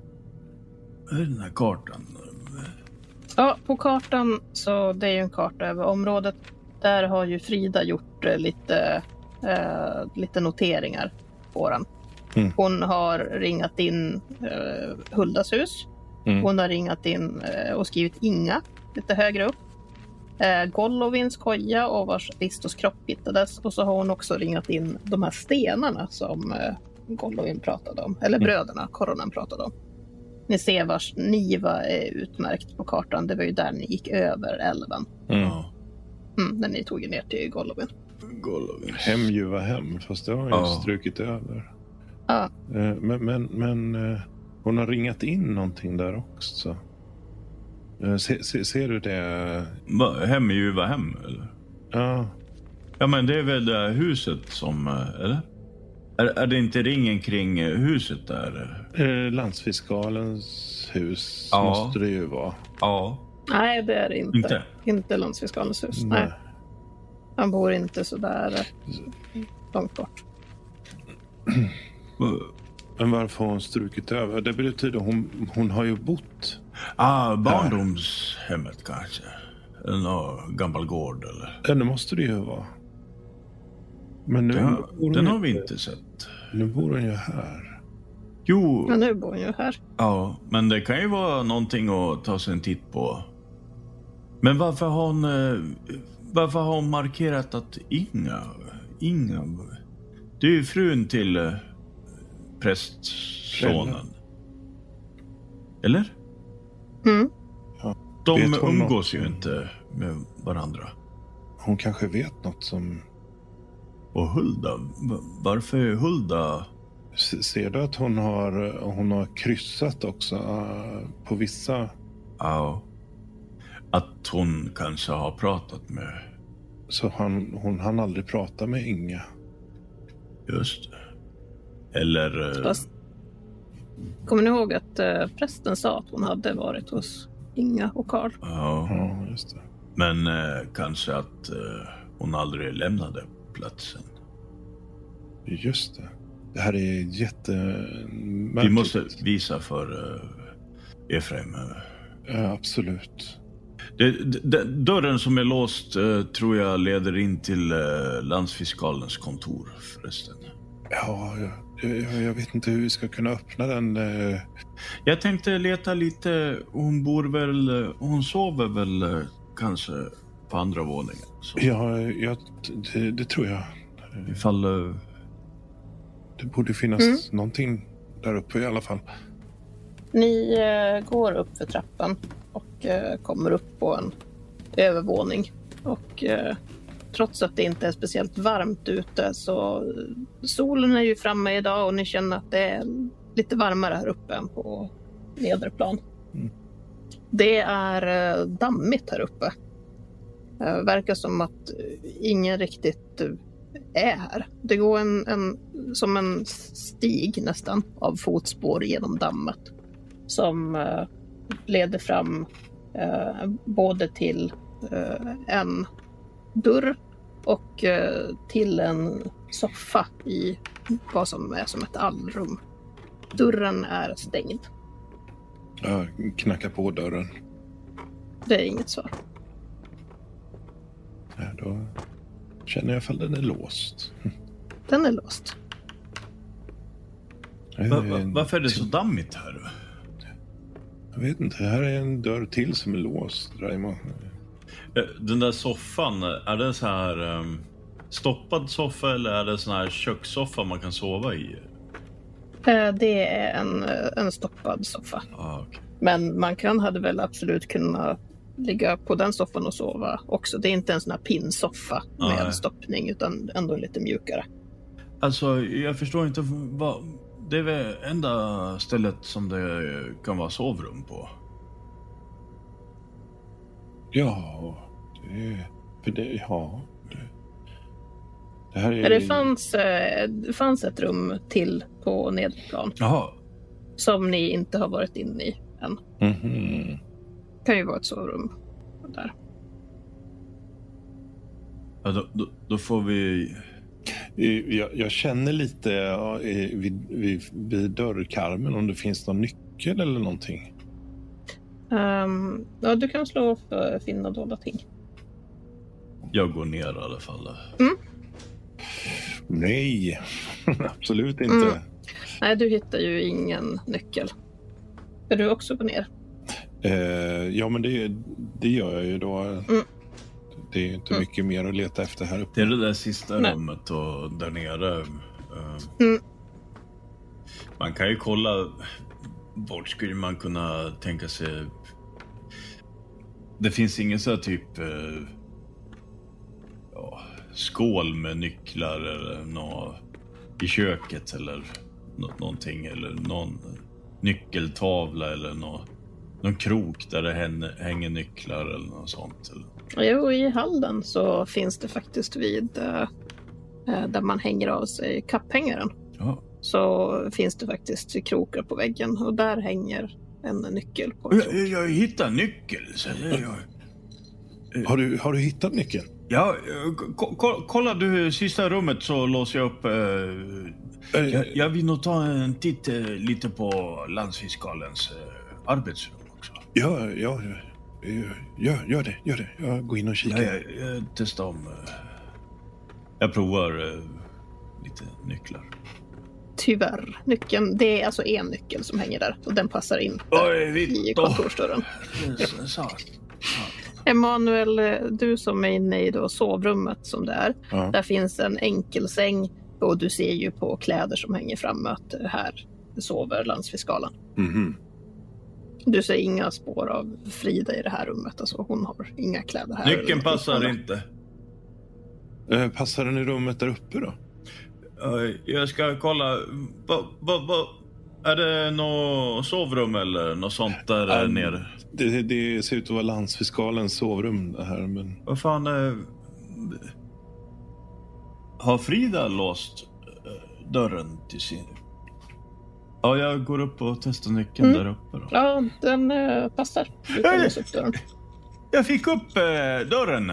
Vad är den här kartan? Ja, på kartan så det är ju en karta över området. Där har ju Frida gjort eh, lite, eh, lite noteringar på den. Mm. Hon har ringat in eh, Huldas hus. Mm. Hon har ringat in eh, och skrivit Inga lite högre upp. Eh, Golovins koja och vars Ristos kropp hittades. Och så har hon också ringat in de här stenarna som eh, Golovin pratade om. Eller Mm. bröderna Koronen pratade om. Ni ser vars Niva är utmärkt på kartan. Det var ju där ni gick över älven. Mm. Ja, Mm, när ni tog er ner till Golovin. Golovins. Hemljuva hem, fast det har hon ju Ja. strukit över. Ja. Eh, Men, men, men eh, hon har ringat in någonting där också. Eh, Se, se, ser du det? Va, hem är ju vad hem, eller? Ja, Ja, men det är väl det huset som, eh, eller? Är, är det inte ringen kring eh, huset där? eh, landsfiskalens hus Ja. måste det ju vara. Ja. Nej, det är det inte. Inte? Inte landsfiskalens hus. Nej. Han bor inte så där långt bort. Men varför har hon strukit över? Det betyder hon, hon har ju bott. Ah, barndomshemmet kanske. Någon gammal gård eller? Ja, det måste det ju vara. Men nu, Den, den har vi inte sett. nu bor hon ju här. Jo, Men nu bor hon ju här. ja, men det kan ju vara någonting att ta sig en titt på. Men varför har hon, eh, varför har hon markerat att Inga, Inga, det är ju frun till eh, prästsonen. Eller? Mm. De umgås något? ju inte med varandra. Hon kanske vet något som... Och Hulda, varför är Hulda... Se- Ser du att hon har, hon har kryssat också eh, på vissa... Ja, att hon kanske har pratat med... Så han, hon hann aldrig prata med Inga. Just det. Eller... eh, Fast, kommer ni ihåg att eh, prästen sa att hon hade varit hos Inga och Karl? Ja, Ja, just det. men eh, kanske att eh, hon aldrig lämnade platsen. Just det. Det här är jättemärkligt. Vi måste visa för uh, Efraim. eh. Ja, absolut. Det, det, dörren som är låst eh, tror jag leder in till uh, landsfiskalens kontor förresten. Ja, jag, jag, jag vet inte hur vi ska kunna öppna den. eh. Jag tänkte leta lite. Hon bor väl... eh, Hon sover väl eh, kanske på andra våningen. Så Ja, jag, det, det tror jag. ifall... eh, Det borde finnas Mm. någonting där uppe i alla fall. Ni eh, går upp för trappan och eh, kommer upp på en övervåning. Och eh, trots att det inte är speciellt varmt ute så eh, solen är ju framme idag och ni känner att det är lite varmare här uppe än på nedre plan. Mm. Det är eh, dammigt här uppe. Eh, verkar som att ingen riktigt är här. Det går en, en, som en stig nästan av fotspår genom dammet som leder fram både till en dörr och eh, till en soffa i vad som är som ett allrum. Dörren är stängd. Jag knackar på dörren. Det är inget svar. Ja, då känner jag ifall den är låst. Den är låst. va, va, varför är det så dammigt här? Jag vet inte. Här är en dörr till som är låst, Raimo. Eh, Den där soffan, är det så här um, stoppad soffa eller är det sån här kökssoffa man kan sova i? Eh, det är en, eh, en stoppad soffa. Ah, okej. Men man kan hade väl absolut kunnat ligga på den soffan och sova också. Det är inte en sån här pinnsoffa med Nej. stoppning utan ändå lite mjukare. Alltså, jag förstår inte vad... Det är väl enda stället som det kan vara sovrum på. Ja, det... För det, ja. Det, det här är... Det fanns, eh, det fanns ett rum till på nedre plan Jaha. som ni inte har varit inne i än. Mhm. Det kan ju vara ett sovrum där. Ja, då, då, då får vi... Eh, Jag, jag känner lite ja, eh, vid, vid, vid dörrkarmen om det finns någon nyckel eller någonting. Ehm, ja, du kan slå för finna dolda ting. Jag går ner i alla fall. Nej, *laughs* absolut inte. Mm. Nej, du hittar ju ingen nyckel. Ska du också gå ner? Eh, ja, men det, det gör jag ju då. Mm. Det är ju inte Mm. mycket mer att leta efter här uppe. Det är det där sista Nej. rummet och där nere. eh, Mm. Man kan ju kolla. Vart skulle man kunna tänka sig? Det finns ingen så här typ eh, ja, skål med nycklar eller nå i köket eller nå, någonting eller någon nyckeltavla eller nå, någon krok där det hänger, hänger nycklar eller något sånt. Eller. Jo, i hallen så finns det faktiskt vid eh, eh, där man hänger av sig kapphängaren. Ja. Så finns det faktiskt krokar på väggen och där hänger en nyckel på. Jag, jag hittade en nyckel. Så jag, *laughs* Har, du, har du hittat nyckeln? Ja, ko- ko- kolla du sista rummet så låser jag upp. Eh, Eh, jag, jag vill nog ta en titt eh, lite på landsfiskalens eh, arbetsrum också. Ja, ja, ja, ja, gör det, gör det. Jag går in och Ja, kikar. jag, jag testar om. Eh, jag provar eh, lite nycklar. Tyvärr. Nyckeln, det är alltså en nyckel som hänger där och den passar in Oj, i kontorsdörren. Emanuel, du som är inne i då sovrummet som det är. Ja. Där finns en enkelsäng och du ser ju på kläder som hänger framme att här sover landsfiskalen. Mhm. Du ser inga spår av Frida i det här rummet. Alltså hon har inga kläder här. Nyckeln passar inte. Eh, Passar den i rummet där uppe då? Jag ska kolla. Va, va, va, är det något sovrum eller något sånt där Um, nere? Det, det ser ut att vara landsfiskalens sovrum det här, men Vad fan är... Har Frida låst eh, dörren till sin... Ja, jag går upp och testar nyckeln Mm. där uppe då. Ja, den eh, passar. Du kan låsa upp dörren. Jag fick upp eh, dörren.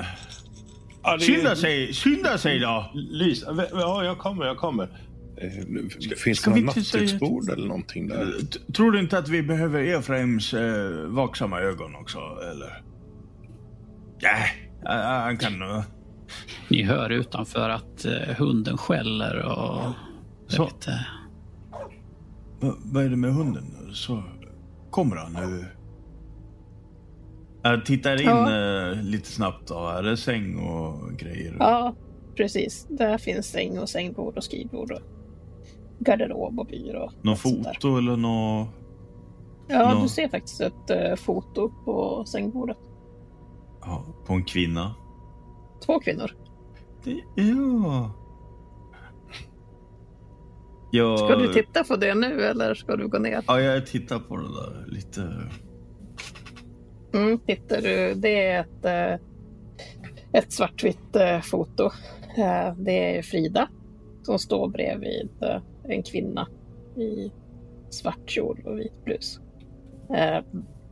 Ja, det- Skynda sig, skynda sig då! Lisa, v- ja, jag kommer, jag kommer. Eh, finns ska det något nattduksbord eller någonting där? T- Tror du inte att vi behöver Efraims eh, vaksamma ögon också, eller? Nej, han kan... Uh, Ni hör utanför att eh, hunden skäller och... Jag Så. vet, eh, Va- vad är det med hunden? Så kommer han nu. Jag tittar in Ja. eh, lite snabbt då. Är det säng och grejer? Ja, precis. Där finns säng och sängbord och skrivbord och garderob och byrå. Något foto eller något? Ja, Nå- du ser faktiskt ett eh, foto på sängbordet. Ja, på en kvinna? Två kvinnor. Det, ja. Jag, Ska du titta på det nu eller ska du gå ner? Ja, jag tittar på det där lite. Mm, tittar du. Det är ett, eh, ett svartvitt eh, foto. Eh, Det är Frida som står bredvid en kvinna i svart kjol och vit blus. Det är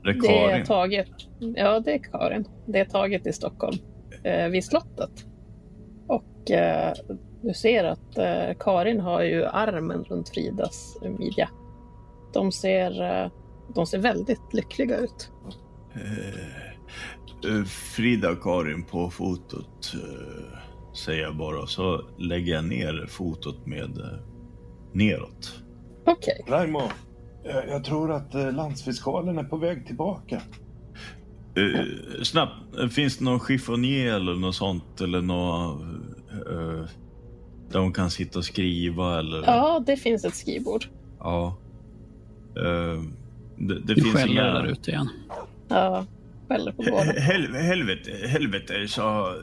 Det är Karin. taget. Ja, det är Karin. Det är taget i Stockholm eh, vid slottet. Och eh, du ser att eh, Karin har ju armen runt Fridas midja. De ser, de ser väldigt lyckliga ut. Eh, eh, Frida och Karin på fotot, eh, säger jag bara. Så lägger jag ner fotot med neråt. Okej. Raimo, jag, jag tror att landsfiskalen är på väg tillbaka. Snabbt, finns det någon chiffonier eller något sånt? Eller något... Där hon kan sitta och skriva eller... Ja, det finns ett skrivbord. Ja. Det det Du finns skäller inga... där ute igen. Ja, skäller på gården. Hel, helvete, helvete. Så,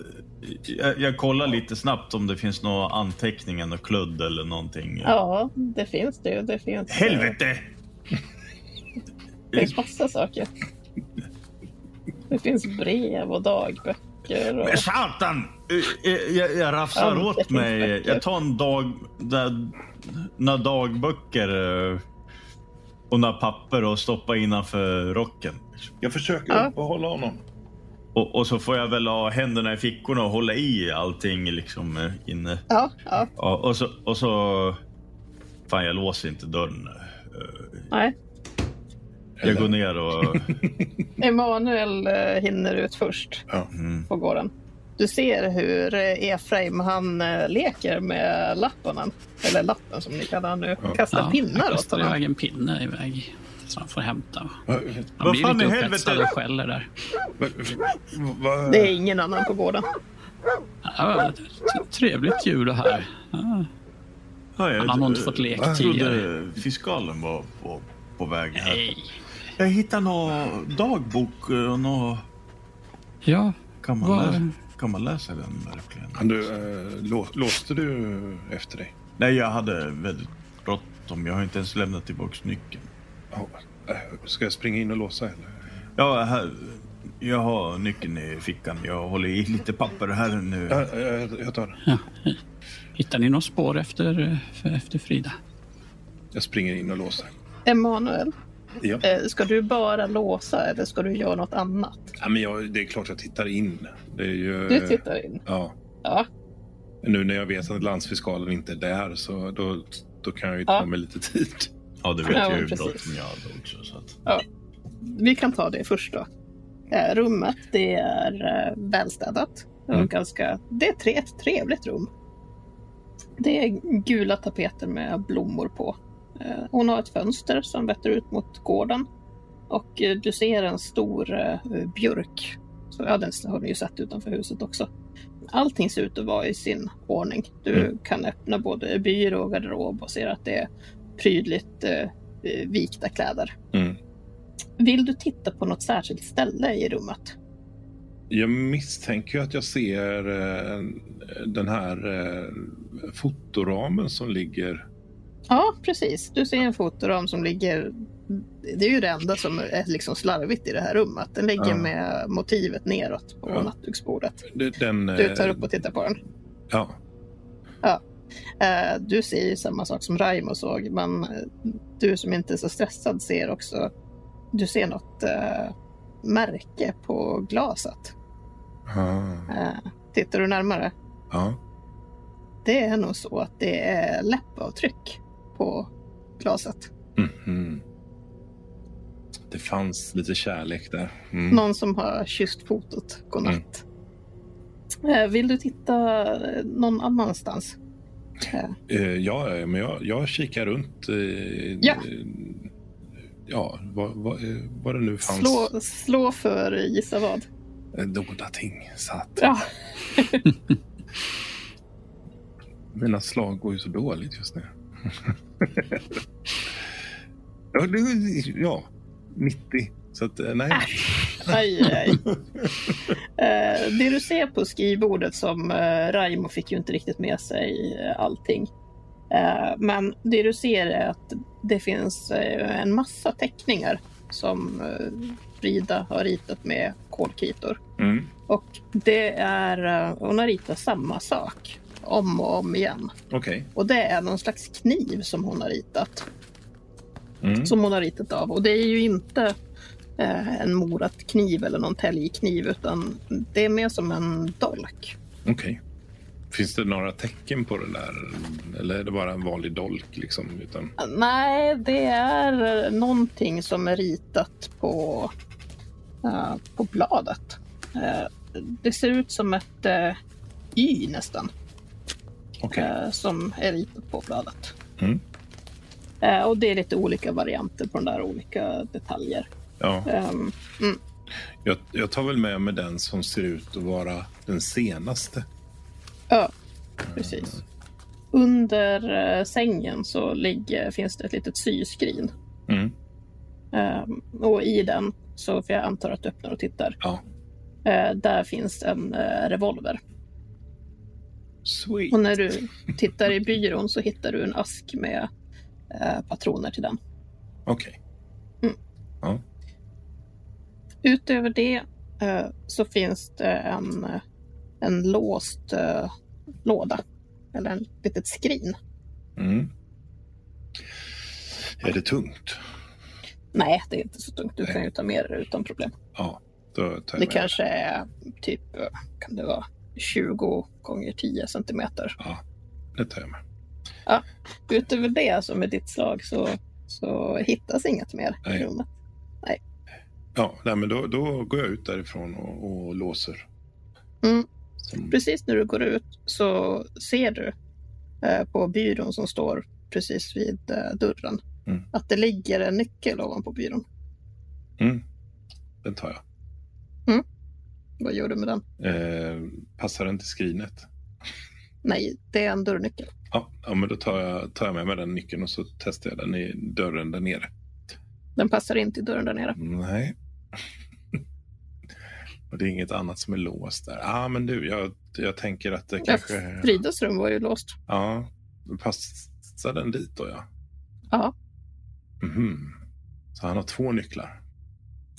jag, jag kollar lite snabbt om det finns några anteckningar, något kludd eller någonting. Ja, det finns det ju. Det finns, eh, Helvete! Det finns massa saker. Det finns brev och dagböcker. Och... Men satan! Eh, eh, Jag, jag rafsar Ja, åt mig. böcker. Jag tar en dag... Där, några dagböcker och några papper och stoppar innanför rocken. Jag försöker Ja. uppehålla honom. Och, och så får jag väl ha händerna i fickorna och hålla i allting liksom eh, inne. Ja, ja, Ja, och så... Och så fan, jag låser inte dörren. Nej. Jag går ner och... *laughs* Emanuel eh, hinner ut först Mm. på gården. Du ser hur eh, Efraim han eh, leker med lappen. Eller lappen som ni kallar nu. Kastar Ja, pinnar jag åt honom. iväg en pinne iväg. Så han får hämta. Han Vad blir fan lite upphetsad helvete? och skäller där. Det är ingen annan på gården. Ja, trevligt ljud det här. Ja, Ja, jag, han har nog inte fått lek jag tidigare. trodde fiskalen var på, på väg här. Nej. Jag hittade någon dagbok och nå Ja, Kan man, läsa, kan man läsa den verkligen? Kan du, eh, lå, låste du efter dig? Nej, jag hade väldigt bråttom. Jag har inte ens lämnat tillbaka nyckeln. Eh, ska jag springa in och låsa eller? Ja, här, jag har nyckeln i fickan. Jag håller i lite papper här nu. Ja, jag, jag tar den. ja. Hittar ni något spår efter, efter Frida? Jag springer in och låser. Emanuel, Ja. eh, ska du bara låsa eller ska du göra något annat? Ja, men jag, det är klart jag tittar in. Det är ju, Du tittar in. Ja. Ja, Nu när jag vet att landsfiskalen inte är där så då, då kan jag ju ta Ja. mig lite tid. Ja, det vet Ja, jag hur precis. bråttom jag hade också. Så att... vi kan ta det först då. Eh, rummet, det är eh, välstädat. Det är, Mm. ganska, det är tre, ett trevligt rum. Det är gula tapeter med blommor på. Eh, hon har ett fönster som vetter ut mot gården. Och eh, du ser en stor eh, björk. Så, ja, den har du ju sett utanför huset också. Allting ser ut att vara i sin ordning. Du Mm. kan öppna både byrå och garderob och ser att det är prydligt eh, vikta kläder. Mm. Vill du titta på något särskilt ställe i rummet? Jag misstänker att jag ser eh, den här eh, fotoramen som ligger. Ja, precis. Du ser en fotoram som ligger... Det är ju det enda som är liksom slarvigt i det här rummet. Den ligger Ja. med motivet neråt på Ja. nattduksbordet. Den, Du tar eh, upp och tittar på den. Ja, Eh, Du ser ju samma sak som Raimo såg, men eh, du som inte är så stressad ser också... Du ser något märke på glaset. ah, Eh, tittar du närmare? ja. Det är nog så att det är läppavtryck på glaset. Mhm. Det fanns lite kärlek där. Mm. Någon som har kysst fotot. Godnatt. Eh, Vill du titta eh, någon annanstans? Eh, ja, men jag, jag kikar runt. Ja. Ja, vad, vad, vad det nu fanns. Slå, slå för gissa vad. Dolda ting. Satt. Ja. *laughs* Mina slag går ju så dåligt just nu. Ja, det, ja, 90. Så att, eh, nej. Aj, aj. Eh, det du ser på skrivbordet som uh, Raimo fick ju inte riktigt med sig eh, allting. Eh, men det du ser är att det finns eh, en massa teckningar som Frida har ritat med kolkritor. Mm. Och det är, hon har ritat samma sak om och om igen. Okej. Och det är någon slags kniv som hon har ritat. Mm. Som hon har ritat av. Och det är ju inte eh, en moratkniv eller någon täljkniv utan det är mer som en dolk. Okej. Finns det några tecken på det där? Eller är det bara en vanlig dolk? Liksom, utan... Nej, det är eh, någonting som är ritat på, eh, på bladet. Eh, det ser ut som ett eh, Y nästan. Okej. eh, som är ritat på bladet. Mm. Eh, och det är lite olika varianter på de där olika detaljer. Ja, Ehm, jag, jag tar väl med mig den som ser ut att vara den senaste. ja, precis. Under eh, sängen så ligger, finns det ett litet syskrin. Mm. Ehm, och i den, så för jag antar att du öppnar och tittar, Ja. där finns en eh, revolver. Sweet. Och när du tittar i byrån så hittar du en ask med eh, patroner till den. Okej. Utöver det eh, så finns det en, eh, en låst eh, låda. Eller en litet skrin. Mm. Är det tungt? Nej, det är inte så tungt. Du Nej. kan ju ta med det utan problem. Ja, då tar jag Det med kanske är typ, eh, kan det vara 20 gånger 10 centimeter. Ja, det tar jag med. Utöver det, som med ditt slag, så, så hittas inget mer Nej. i rummet. Ja, nej, men då, då går jag ut därifrån och, och låser. Mm. Som, Precis när du går ut så ser du eh, på byrån som står precis vid eh, dörren Mm. att det ligger en nyckel ovanpå byrån. mm, den tar jag. Vad gör du med den? Eh, passar den till skrinet? Nej, det är en dörrnyckel. Ja, ja men då tar jag, tar jag med mig den nyckeln och så testar jag den i dörren där nere. Den passar inte i dörren där nere. Nej. *laughs* och det är inget annat som är låst där. Ja, ah, men du, jag, jag tänker att det Ja, kanske... Fridas rum var ju låst. Ja, passar den dit då ja. Ja. Mhm. Så han har två nycklar.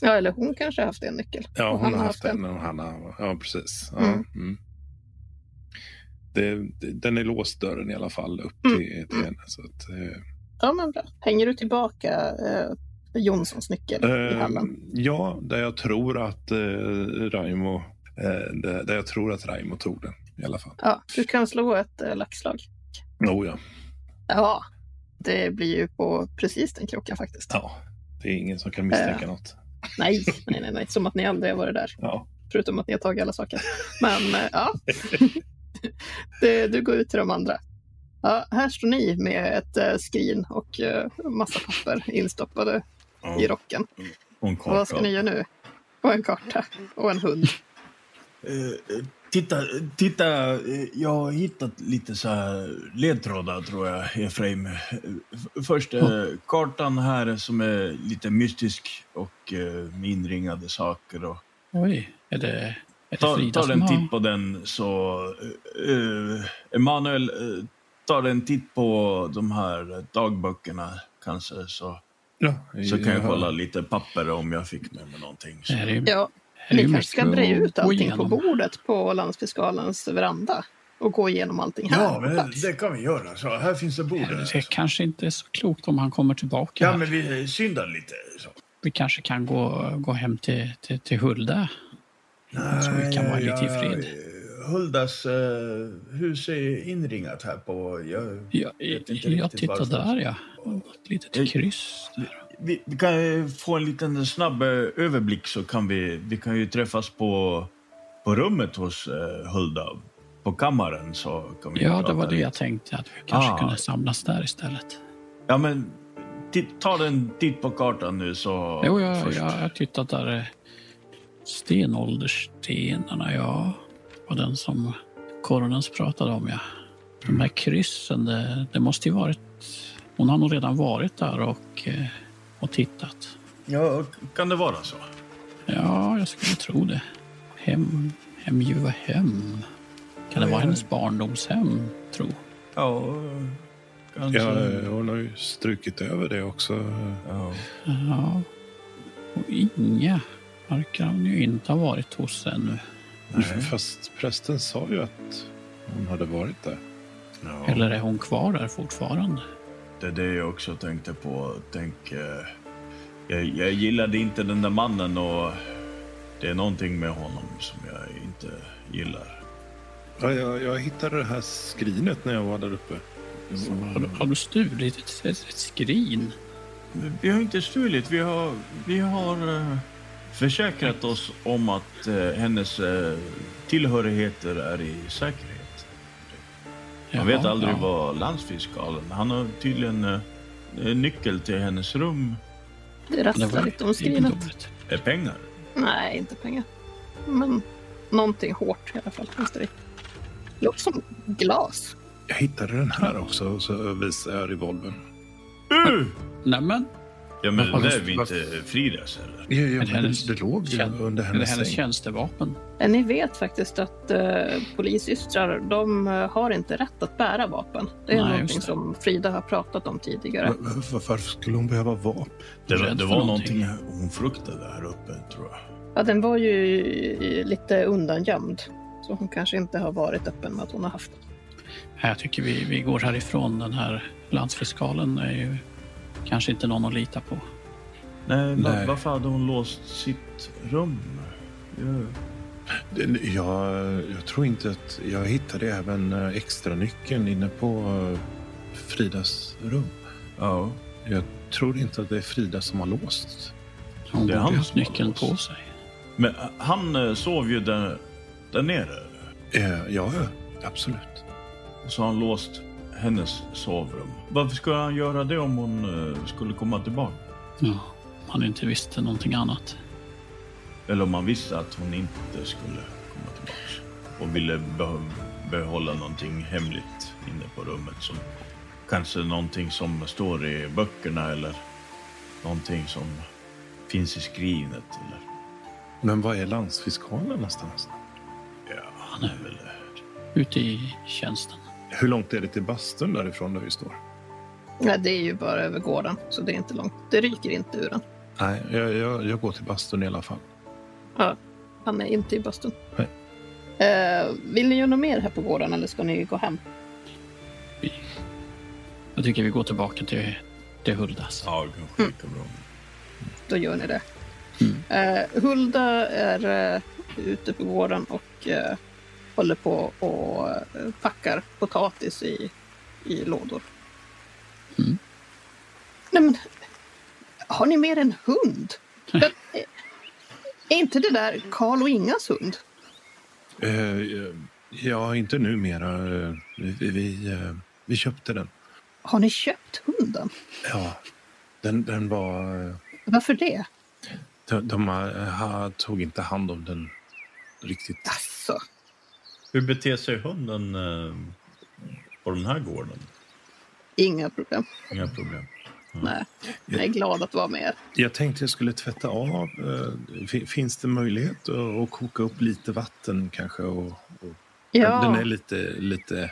Ja, eller hon kanske har haft en nyckel. Ja, hon har haft haft en och han har... Ja, precis. Ja, Mm. mm. Det, det, den är låst dörren i alla fall upp Mm. till, till henne. Så att, eh, Ja, men bra. Hänger du tillbaka eh, Jonssons nyckel i Eh, hallen? ja, där jag tror att eh, Raimo eh, där, där jag tror att Raimo tog den i alla fall. Ja, du kan slå ett eh, laxslag. Oh, ja. Ja, det blir ju på precis den kroken faktiskt. ja, det är ingen som kan misstänka Eh. något. Nej, nej, nej, nej, som att ni aldrig har varit där. Ja. Förutom att ni har tagit alla saker. Men eh, ja, *laughs* det, du går ut till de andra. Ja, här står ni med ett eh, skrin och eh, massa papper instoppade Ja, i rocken. och en Och vad ska karta. ni göra nu? Och en karta och en hund. Titta, titta, eh, jag har hittat lite så här ledtrådar tror jag, Efraim. Först eh, kartan här som är lite mystisk och eh, med inringade saker. Och, Oj, är det, är det ta, Frida ta som en har... titt på den så... Uh, Emanuel, uh, ta en titt på de här dagböckerna kanske så, Ja, så kan jag kolla lite papper om jag fick med mig någonting. Så. Ja, ni kanske ska bre ut allting på bordet på landsfiskalens veranda och gå igenom allting här Ja, men det kan vi göra. Så här finns det bord. Det kanske inte är så klokt om han kommer tillbaka. Ja, men vi syndar lite. Så. Vi kanske kan gå, gå hem till, till, till Hulda. Så vi kan vara lite i fred. Huldas eh, hus är inringat här på... Jag, Ja, vet inte jag riktigt tittar varför. där, ja. Ett litet Eh, kryss. Där. Vi, vi kan få en liten snabb eh, överblick så kan vi, vi kan ju träffas på, på rummet hos eh, Hulda. På kammaren så kan vi Ja, det var det jag tänkte. Att vi kanske Ah. kunde samlas där istället. Ja, men ta en titt på kartan nu så... Jo, jag, först. jag har tittat där. Stenåldersstenarna, ja. var den som Koronens pratade om, ja. De här kryssen, det, det måste ju varit... Hon har nog redan varit där och, eh, och tittat. Ja, kan det vara så? Ja, jag skulle tro det. Hem, hemljuva hem. Kan det Ja, vara ja. hennes barndomshem, tro? Ja, kanske. Ja, hon har ju strukit över det också. Ja. Ja. Och Inga verkar hon ju inte ha varit hos ännu. Nej. Fast prästen sa ju att hon hade varit där. Ja. Eller är hon kvar där fortfarande? Det är det jag också tänkte på. Tänk, eh, jag, jag gillade inte den där mannen och det är någonting med honom som jag inte gillar. Ja, jag, jag hittade det här skrinet när jag var där uppe. Har, du- har du stulit ett, ett, ett skrin? Vi har inte stulit, vi har, vi har eh, försäkrat oss om att eh, hennes eh, tillhörigheter är i säkerhet. Man vet aldrig ja. vad landsfiskalen... Han har tydligen eh, nyckel till hennes rum. Det rasslar lite om skrinet. är pengar. Nej, inte pengar. Men någonting hårt i alla fall. finns det i. Låter som glas. Jag hittade den här också och så visade jag revolvern. Uh! Nämen, Ja, men det är vi inte Fridas eller? Ja, ja, Är det men hennes- det, låg ju under är det hennes hennes säng. tjänstevapen? Ni vet faktiskt att eh, polissystrar, de eh, har inte rätt att bära vapen. Det är Nej, någonting som Frida har pratat om tidigare. Va- Varför skulle hon behöva vapen? Det, det var någonting. någonting hon fruktade här uppe, tror jag. Ja, den var ju lite undangömd. Så hon kanske inte har varit öppen med att hon har haft den. Jag tycker vi, vi går härifrån. Den här landsfiskalen är ju kanske inte någon att lita på. Nej, Nej. varför hade hon låst sitt rum? Jag, jag tror inte att... Jag hittade även eh, extra nyckeln inne på eh, Fridas rum. ja. Jag tror inte att det är Frida som har låst. Hon Det är han som har nyckeln låst. på sig. Men eh, han sov ju där, där nere. Ja, ja, absolut. Och så har han låst hennes sovrum. Varför skulle han göra det om hon eh, skulle komma tillbaka? Ja, han inte visste någonting annat. Eller om han visste att hon inte skulle komma tillbaka. Och ville be- behålla någonting hemligt inne på rummet. Som kanske någonting som står i böckerna eller någonting som finns i skrinet. Eller, Men var är landsfiskalen någonstans? ja, han är väl... Ute i tjänsten. Hur långt är det till bastun därifrån där vi står? Nej, det är ju bara över gården, så det är inte långt. Det ryker inte ur den. Nej, jag, jag, jag går till bastun i alla fall. Ja, han är inte i bastun. Nej. Eh, vill ni göra något mer här på gården eller ska ni gå hem? Jag tycker vi går tillbaka till, till Huldas. Ja, det kanske lika bra. Då gör ni det. Mm. Eh, Hulda är eh, ute på gården och eh, håller på och eh, packar potatis i, i lådor. Mm. Nej, men, har ni mer en hund? *laughs* Eh, är inte det där Karl och Ingas hund? Eh, ja, inte numera. Vi, vi, vi köpte den. Har ni köpt hunden? Ja, den, den var... Varför det? De, de ha- tog inte hand om den riktigt. Alltså, Hur beter sig hunden eh, på den här gården? Inga problem. Inga problem. Nej, jag är glad att vara med er. Jag tänkte jag skulle tvätta av. Eh, fin- Finns det möjlighet att, koka upp lite vatten kanske? Och, och, Ja, Den är lite, lite...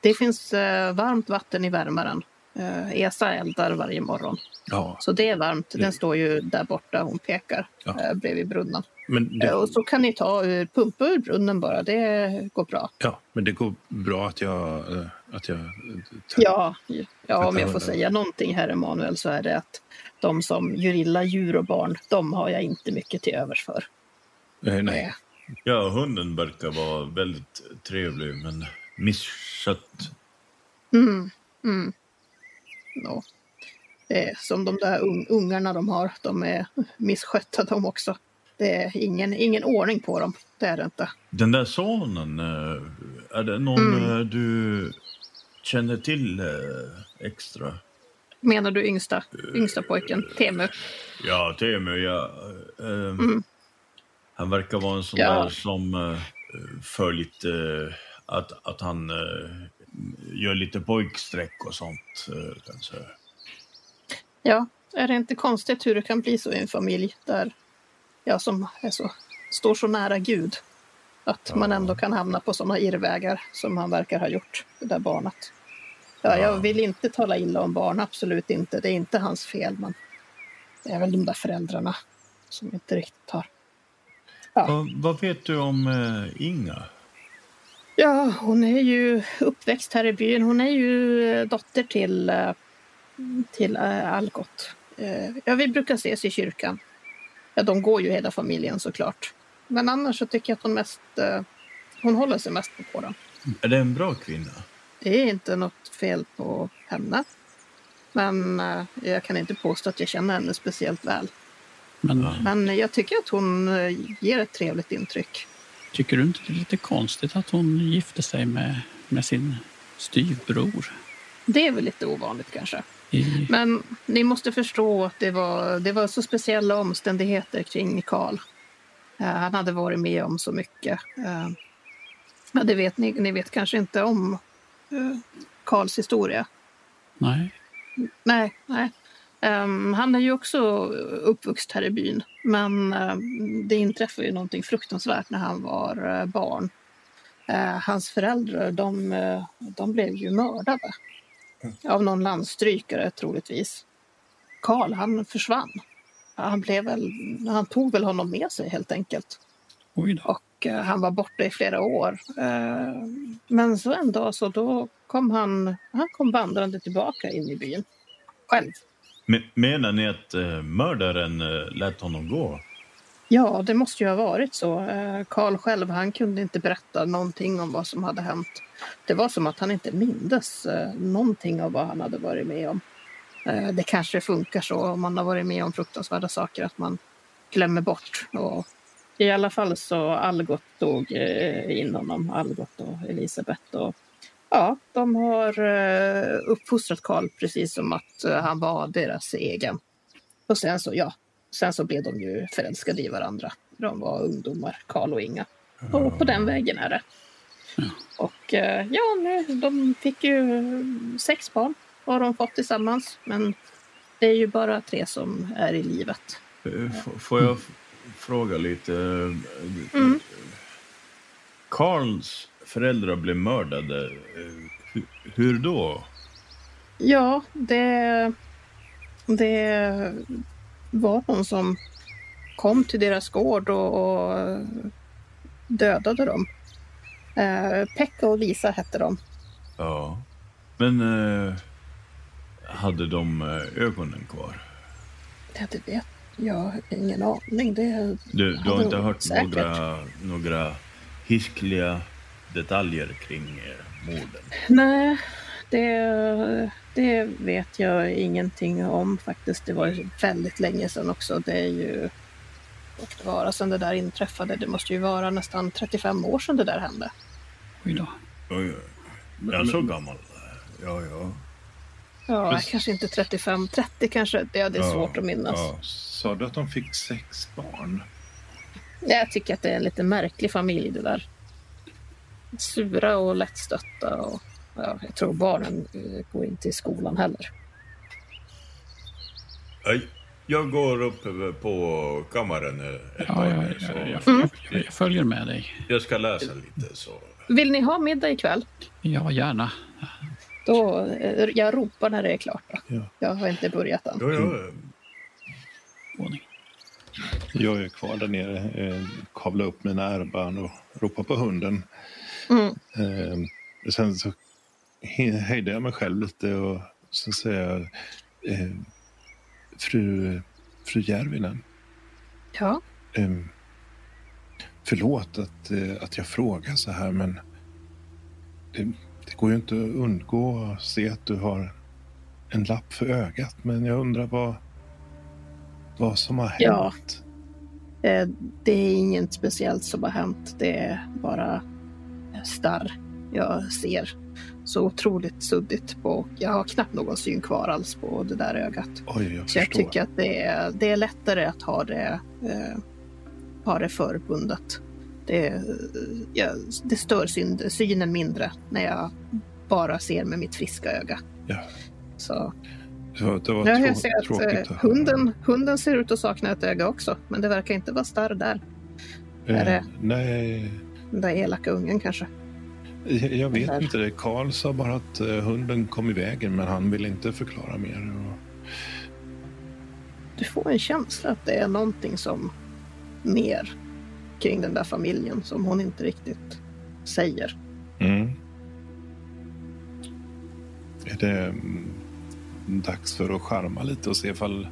det finns eh, varmt vatten i värmaren. Eh, Esa eldar varje morgon. Ja, Så det är varmt. Den Mm. står ju där borta, hon pekar, Ja. eh, bredvid brunnen. men det, Eh, och så kan ni ta ur, pumpa ur brunnen bara, det går bra. ja, men det går bra att jag... Att jag Ja, ja om jag får säga någonting här Emanuel så är det att de som gör illa djur och barn, de har jag inte mycket till övers för. Nej. Eh, Ja, hunden verkar vara väldigt trevlig men misskött. Mm, mm. No. Är som de där un- ungarna de har, de är misskötta de också. Det är ingen, ingen ordning på dem, det är det inte. Den där sonen, eh, är det någon Mm. eh, du känner till eh, extra? Menar du yngsta, yngsta pojken, Temu? Ja, Temu, ja. eh, eh, Mm. Han verkar vara en sån Ja. där som eh, lite... eh, att, att han eh, gör lite pojksträck och sånt, eh, kanske. Ja, är det inte konstigt hur det kan bli så i en familj där jag som så, står så nära Gud. Att man Ja. ändå kan hamna på sådana irrvägar som han verkar ha gjort, det där barnet. Ja, jag Ja. vill inte tala illa om barn, absolut inte. Det är inte hans fel, men det är väl de där föräldrarna som inte riktigt har. Ja. Vad, vad vet du om eh, Inga? Ja, hon är ju uppväxt här i byn. Hon är ju eh, dotter till, eh, till eh, Algot. Ja, vi brukar ses i kyrkan. Ja, de går ju hela familjen såklart. Men annars så tycker jag att hon mest... Hon håller sig mest på kåren. Är det en bra kvinna? Det är inte något fel på henne. Men jag kan inte påstå att jag känner henne speciellt väl. Men. Men jag tycker att hon ger ett trevligt intryck. Tycker du inte det är lite konstigt att hon gifte sig med, med sin styvbror? Det är väl lite ovanligt kanske. I, Men ni måste förstå att det var, det var så speciella omständigheter kring Karl. Eh, han hade varit med om så mycket. Uh, ja, det vet ni, ni vet kanske inte om uh, Karls historia. nej, Nej, nej. Ehm, han är ju också uppvuxen här i byn. Men ehm, det inträffade ju någonting fruktansvärt när han var eh, barn. Eh, hans föräldrar, de, eh, de blev ju mördade. Av någon landstrykare troligtvis. Karl, han försvann. Han, blev väl, han tog väl honom med sig helt enkelt. Och han var borta i flera år. Eh, men så en dag så då kom han, han kom vandrande tillbaka in i byn. Själv. Men, menar ni att eh, mördaren eh, lät honom gå? Ja, det måste ju ha varit så. Eh, Karl själv, han kunde inte berätta någonting om vad som hade hänt. Det var som att han inte mindes eh, någonting av vad han hade varit med om. Eh, det kanske funkar så om man har varit med om fruktansvärda saker att man glömmer bort. Och I alla fall så Algot tog eh, in honom, Algot och Elisabeth. Och, ja, de har eh, uppfostrat Karl precis som att eh, han var deras egen. Och sen så, ja, Sen så blev de ju förälskade i varandra. De var ungdomar, Karl och Inga. Och på den vägen är det. Och eh, ja, nu, de fick ju sex barn har de fått tillsammans. Men det är ju bara tre som är i livet. F- Får jag fråga lite? Mm. Karls föräldrar blev mördade. Eh, hu- Hur då? Ja, det, det var någon som kom till deras gård och, och dödade dem. Eh, Pekka och Lisa hette de. Ja. Men eh, hade de ögonen kvar? Ja, det vet jag. Ingen aning. Det, Du, du har inte hört säkert. några, några hiskliga detaljer kring morden? Nej, det, det vet jag ingenting om faktiskt. Det var ju väldigt länge sedan också. Det är ju det vara sedan det där inträffade. Det måste ju vara nästan 35 år sedan det där hände. oj då. Oj, oj. Jag är så gammal. Ja, ja. Ja, Men- kanske inte 35, 30 kanske. Det, det är Ja, svårt att minnas. ja. Sa du att de fick sex barn? Jag tycker att det är en lite märklig familj det där. Sura och lättstötta. Och, ja, jag tror barnen eh, går inte i skolan heller. Nej, Jag går upp på kammaren ett Ja, jag, nu, så jag, jag, Mm. jag, jag följer med dig. jag ska läsa lite så. Vill ni ha middag ikväll? Ja, gärna. Då, eh, jag ropar när det är klart. Då. Ja. Jag har inte börjat än. Jo, jo. Ordning. Jag är kvar där nere, eh, kavlar upp mina ärrband och ropar på hunden. Mm. Eh, sen så hejdar jag mig själv lite och så säger jag eh, fru, fru Järvinen. Ja, Eh, förlåt att, eh, att jag frågar så här men det, det går ju inte att undgå att se att du har en lapp för ögat. Men jag undrar vad, vad som har Ja. hänt. eh, det är inget speciellt som har hänt. Det är bara starr jag ser. Så otroligt suddigt på. Jag har knappt någon syn kvar alls på det där ögat. Oj, jag Så jag förstår. tycker att det är, det är lättare att ha det, eh, ha det förbundet. Det, eh, jag, det stör syn, synen mindre när jag bara ser med mitt friska öga. Ja. Så, Det var, det var ja, trå- jag att tråkigt eh, att hunden, hunden ser ut att sakna ett öga också. Men det verkar inte vara starr där. är det- Eh, nej, Den där elaka ungen kanske. jag, jag vet inte. det. Karl sa bara att eh, hunden kom i vägen men han vill inte förklara mer. Och, Du får en känsla att det är någonting som mer kring den där familjen som hon inte riktigt säger. mm. Är det mm, dags för att charma lite och se ifall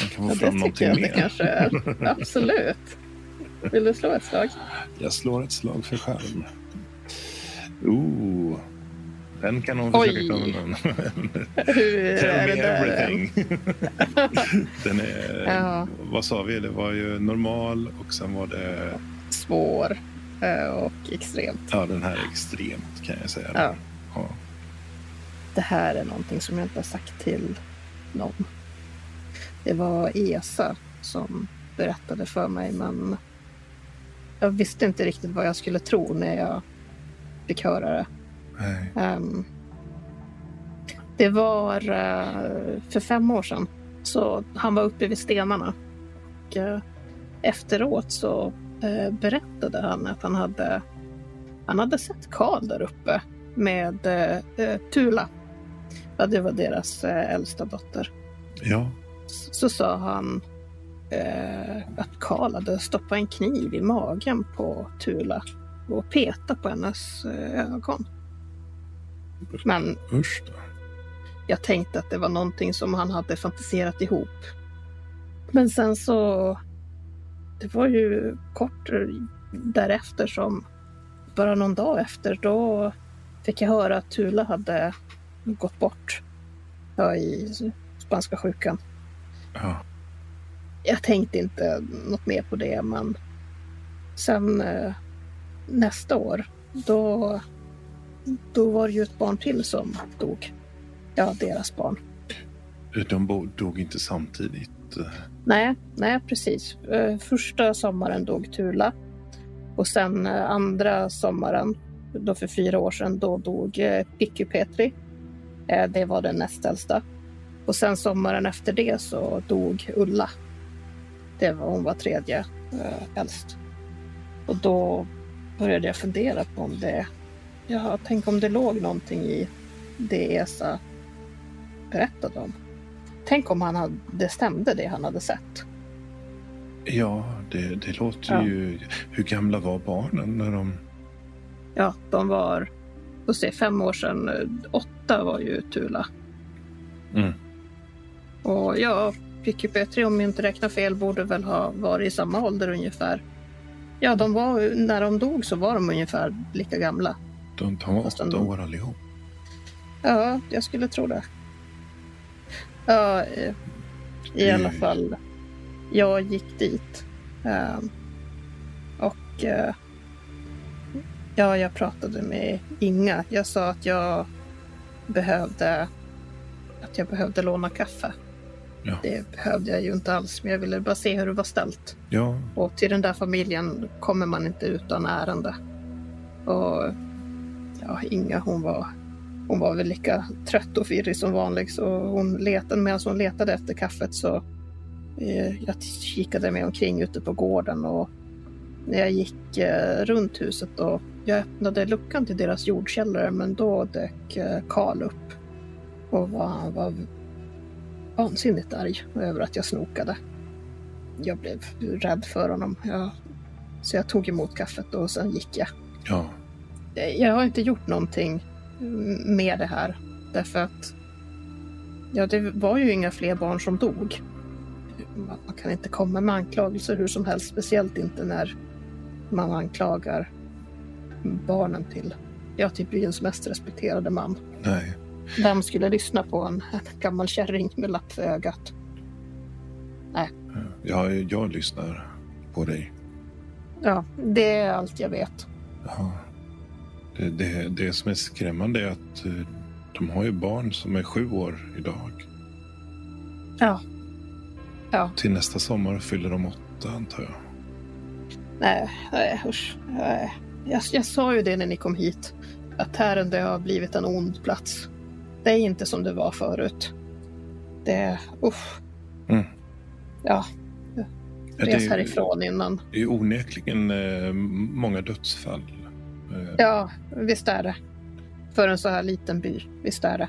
man kan få Ja, fram det någonting tycker jag det mer? kanske är. *laughs* Absolut. Vill du slå ett slag? Jag slår ett slag för skärm. Ooh. Den kan hon Oj. försöka. Hur är Tell me everything. *laughs* Den är, Ja. vad sa vi? Det var ju normal och sen var det, Svår eh, och extremt. ja den här är extremt kan jag säga. Ja. Ja. Det här är någonting som jag inte har sagt till någon. Det var Esa som berättade för mig men jag visste inte riktigt vad jag skulle tro när jag fick höra det. Ehm, det var eh, för fem år sedan. Så han var uppe vid stenarna. Och, eh, efteråt så eh, berättade han att han hade, han hade sett Karl där uppe med Tula. Ja, det var deras äldsta dotter. Ja. S- Så sa han eh, att Karl hade stoppat en kniv i magen på Tula och petat på hennes eh, ögon. Men Usch då. jag tänkte att det var någonting som han hade fantiserat ihop. Men sen så... Det var ju kort därefter som... Bara någon dag efter, då fick jag höra att Tula hade gått bort. I spanska sjukan. Ja. Jag tänkte inte något mer på det, men sen eh, nästa år, då, då var det ju ett barn till som dog. Ja, deras barn. De dog inte samtidigt. Nej, nej precis. Eh, Första sommaren dog Tula. Och sen eh, andra sommaren, då för fyra år sedan, då dog eh, Picky Petri. Eh, Det var den näst äldsta. Och sen sommaren efter det så dog Ulla. Det var, hon var tredje eh, äldst. Och då började jag fundera på om det... Ja, tänk om det låg någonting i det Esa berättade om. Tänk om han hade, det stämde det han hade sett. Ja, det, det låter Ja. ju... Hur gamla var barnen när de... Ja, de var, får se, fem år sedan. eh, Åtta var ju Tula. Mm. Och ja, Picky Petri om jag inte räknar fel borde väl ha varit i samma ålder ungefär. Ja, de var, när de dog så var de ungefär lika gamla. De, de var åtta ändå. år allihop. Ja, jag skulle tro det. Ja, eh, i alla fall. Jag gick dit. ehm, och eh, ja, jag pratade med Inga. Jag sa att jag behövde att jag behövde låna kaffe. Ja. Det behövde jag ju inte alls, men jag ville bara se hur det var ställt. Ja, Och till den där familjen kommer man inte utan ärende. Och ja, Inga hon var, hon var väl lika trött och virrig som vanligt så hon letade, medan hon letade efter kaffet så eh, jag kikade mig omkring ute på gården och när jag gick eh, runt huset och jag öppnade luckan till deras jordkällare men då dök eh, Karl upp och var, var vansinnigt arg över att jag snokade. Jag blev rädd för honom. Jag, så jag tog emot kaffet och sen gick jag. Ja, Jag har inte gjort någonting med det här därför att ja, det var ju inga fler barn som dog. Man kan inte komma med anklagelser hur som helst, speciellt inte när man anklagar barnen till, ja, till byns mest respekterade man. nej. Vem skulle lyssna på en, en gammal kärring med lapp för ögat? Jag, jag lyssnar på dig. Ja, det är allt jag vet. Ja. Det, det, det som är skrämmande är att eh, de har ju barn som är sju år idag. Ja. Ja, Till nästa sommar fyller de åtta antar jag. nej, nej usch. Nej. Jag, jag sa ju det när ni kom hit. Att Tärendö har blivit en ond plats. Det är inte som det var förut. Det, usch. Mm. Ja. Res ja, härifrån innan. Det är onekligen eh, många dödsfall. Eh. Ja, visst är det. För en så här liten by, visst är det.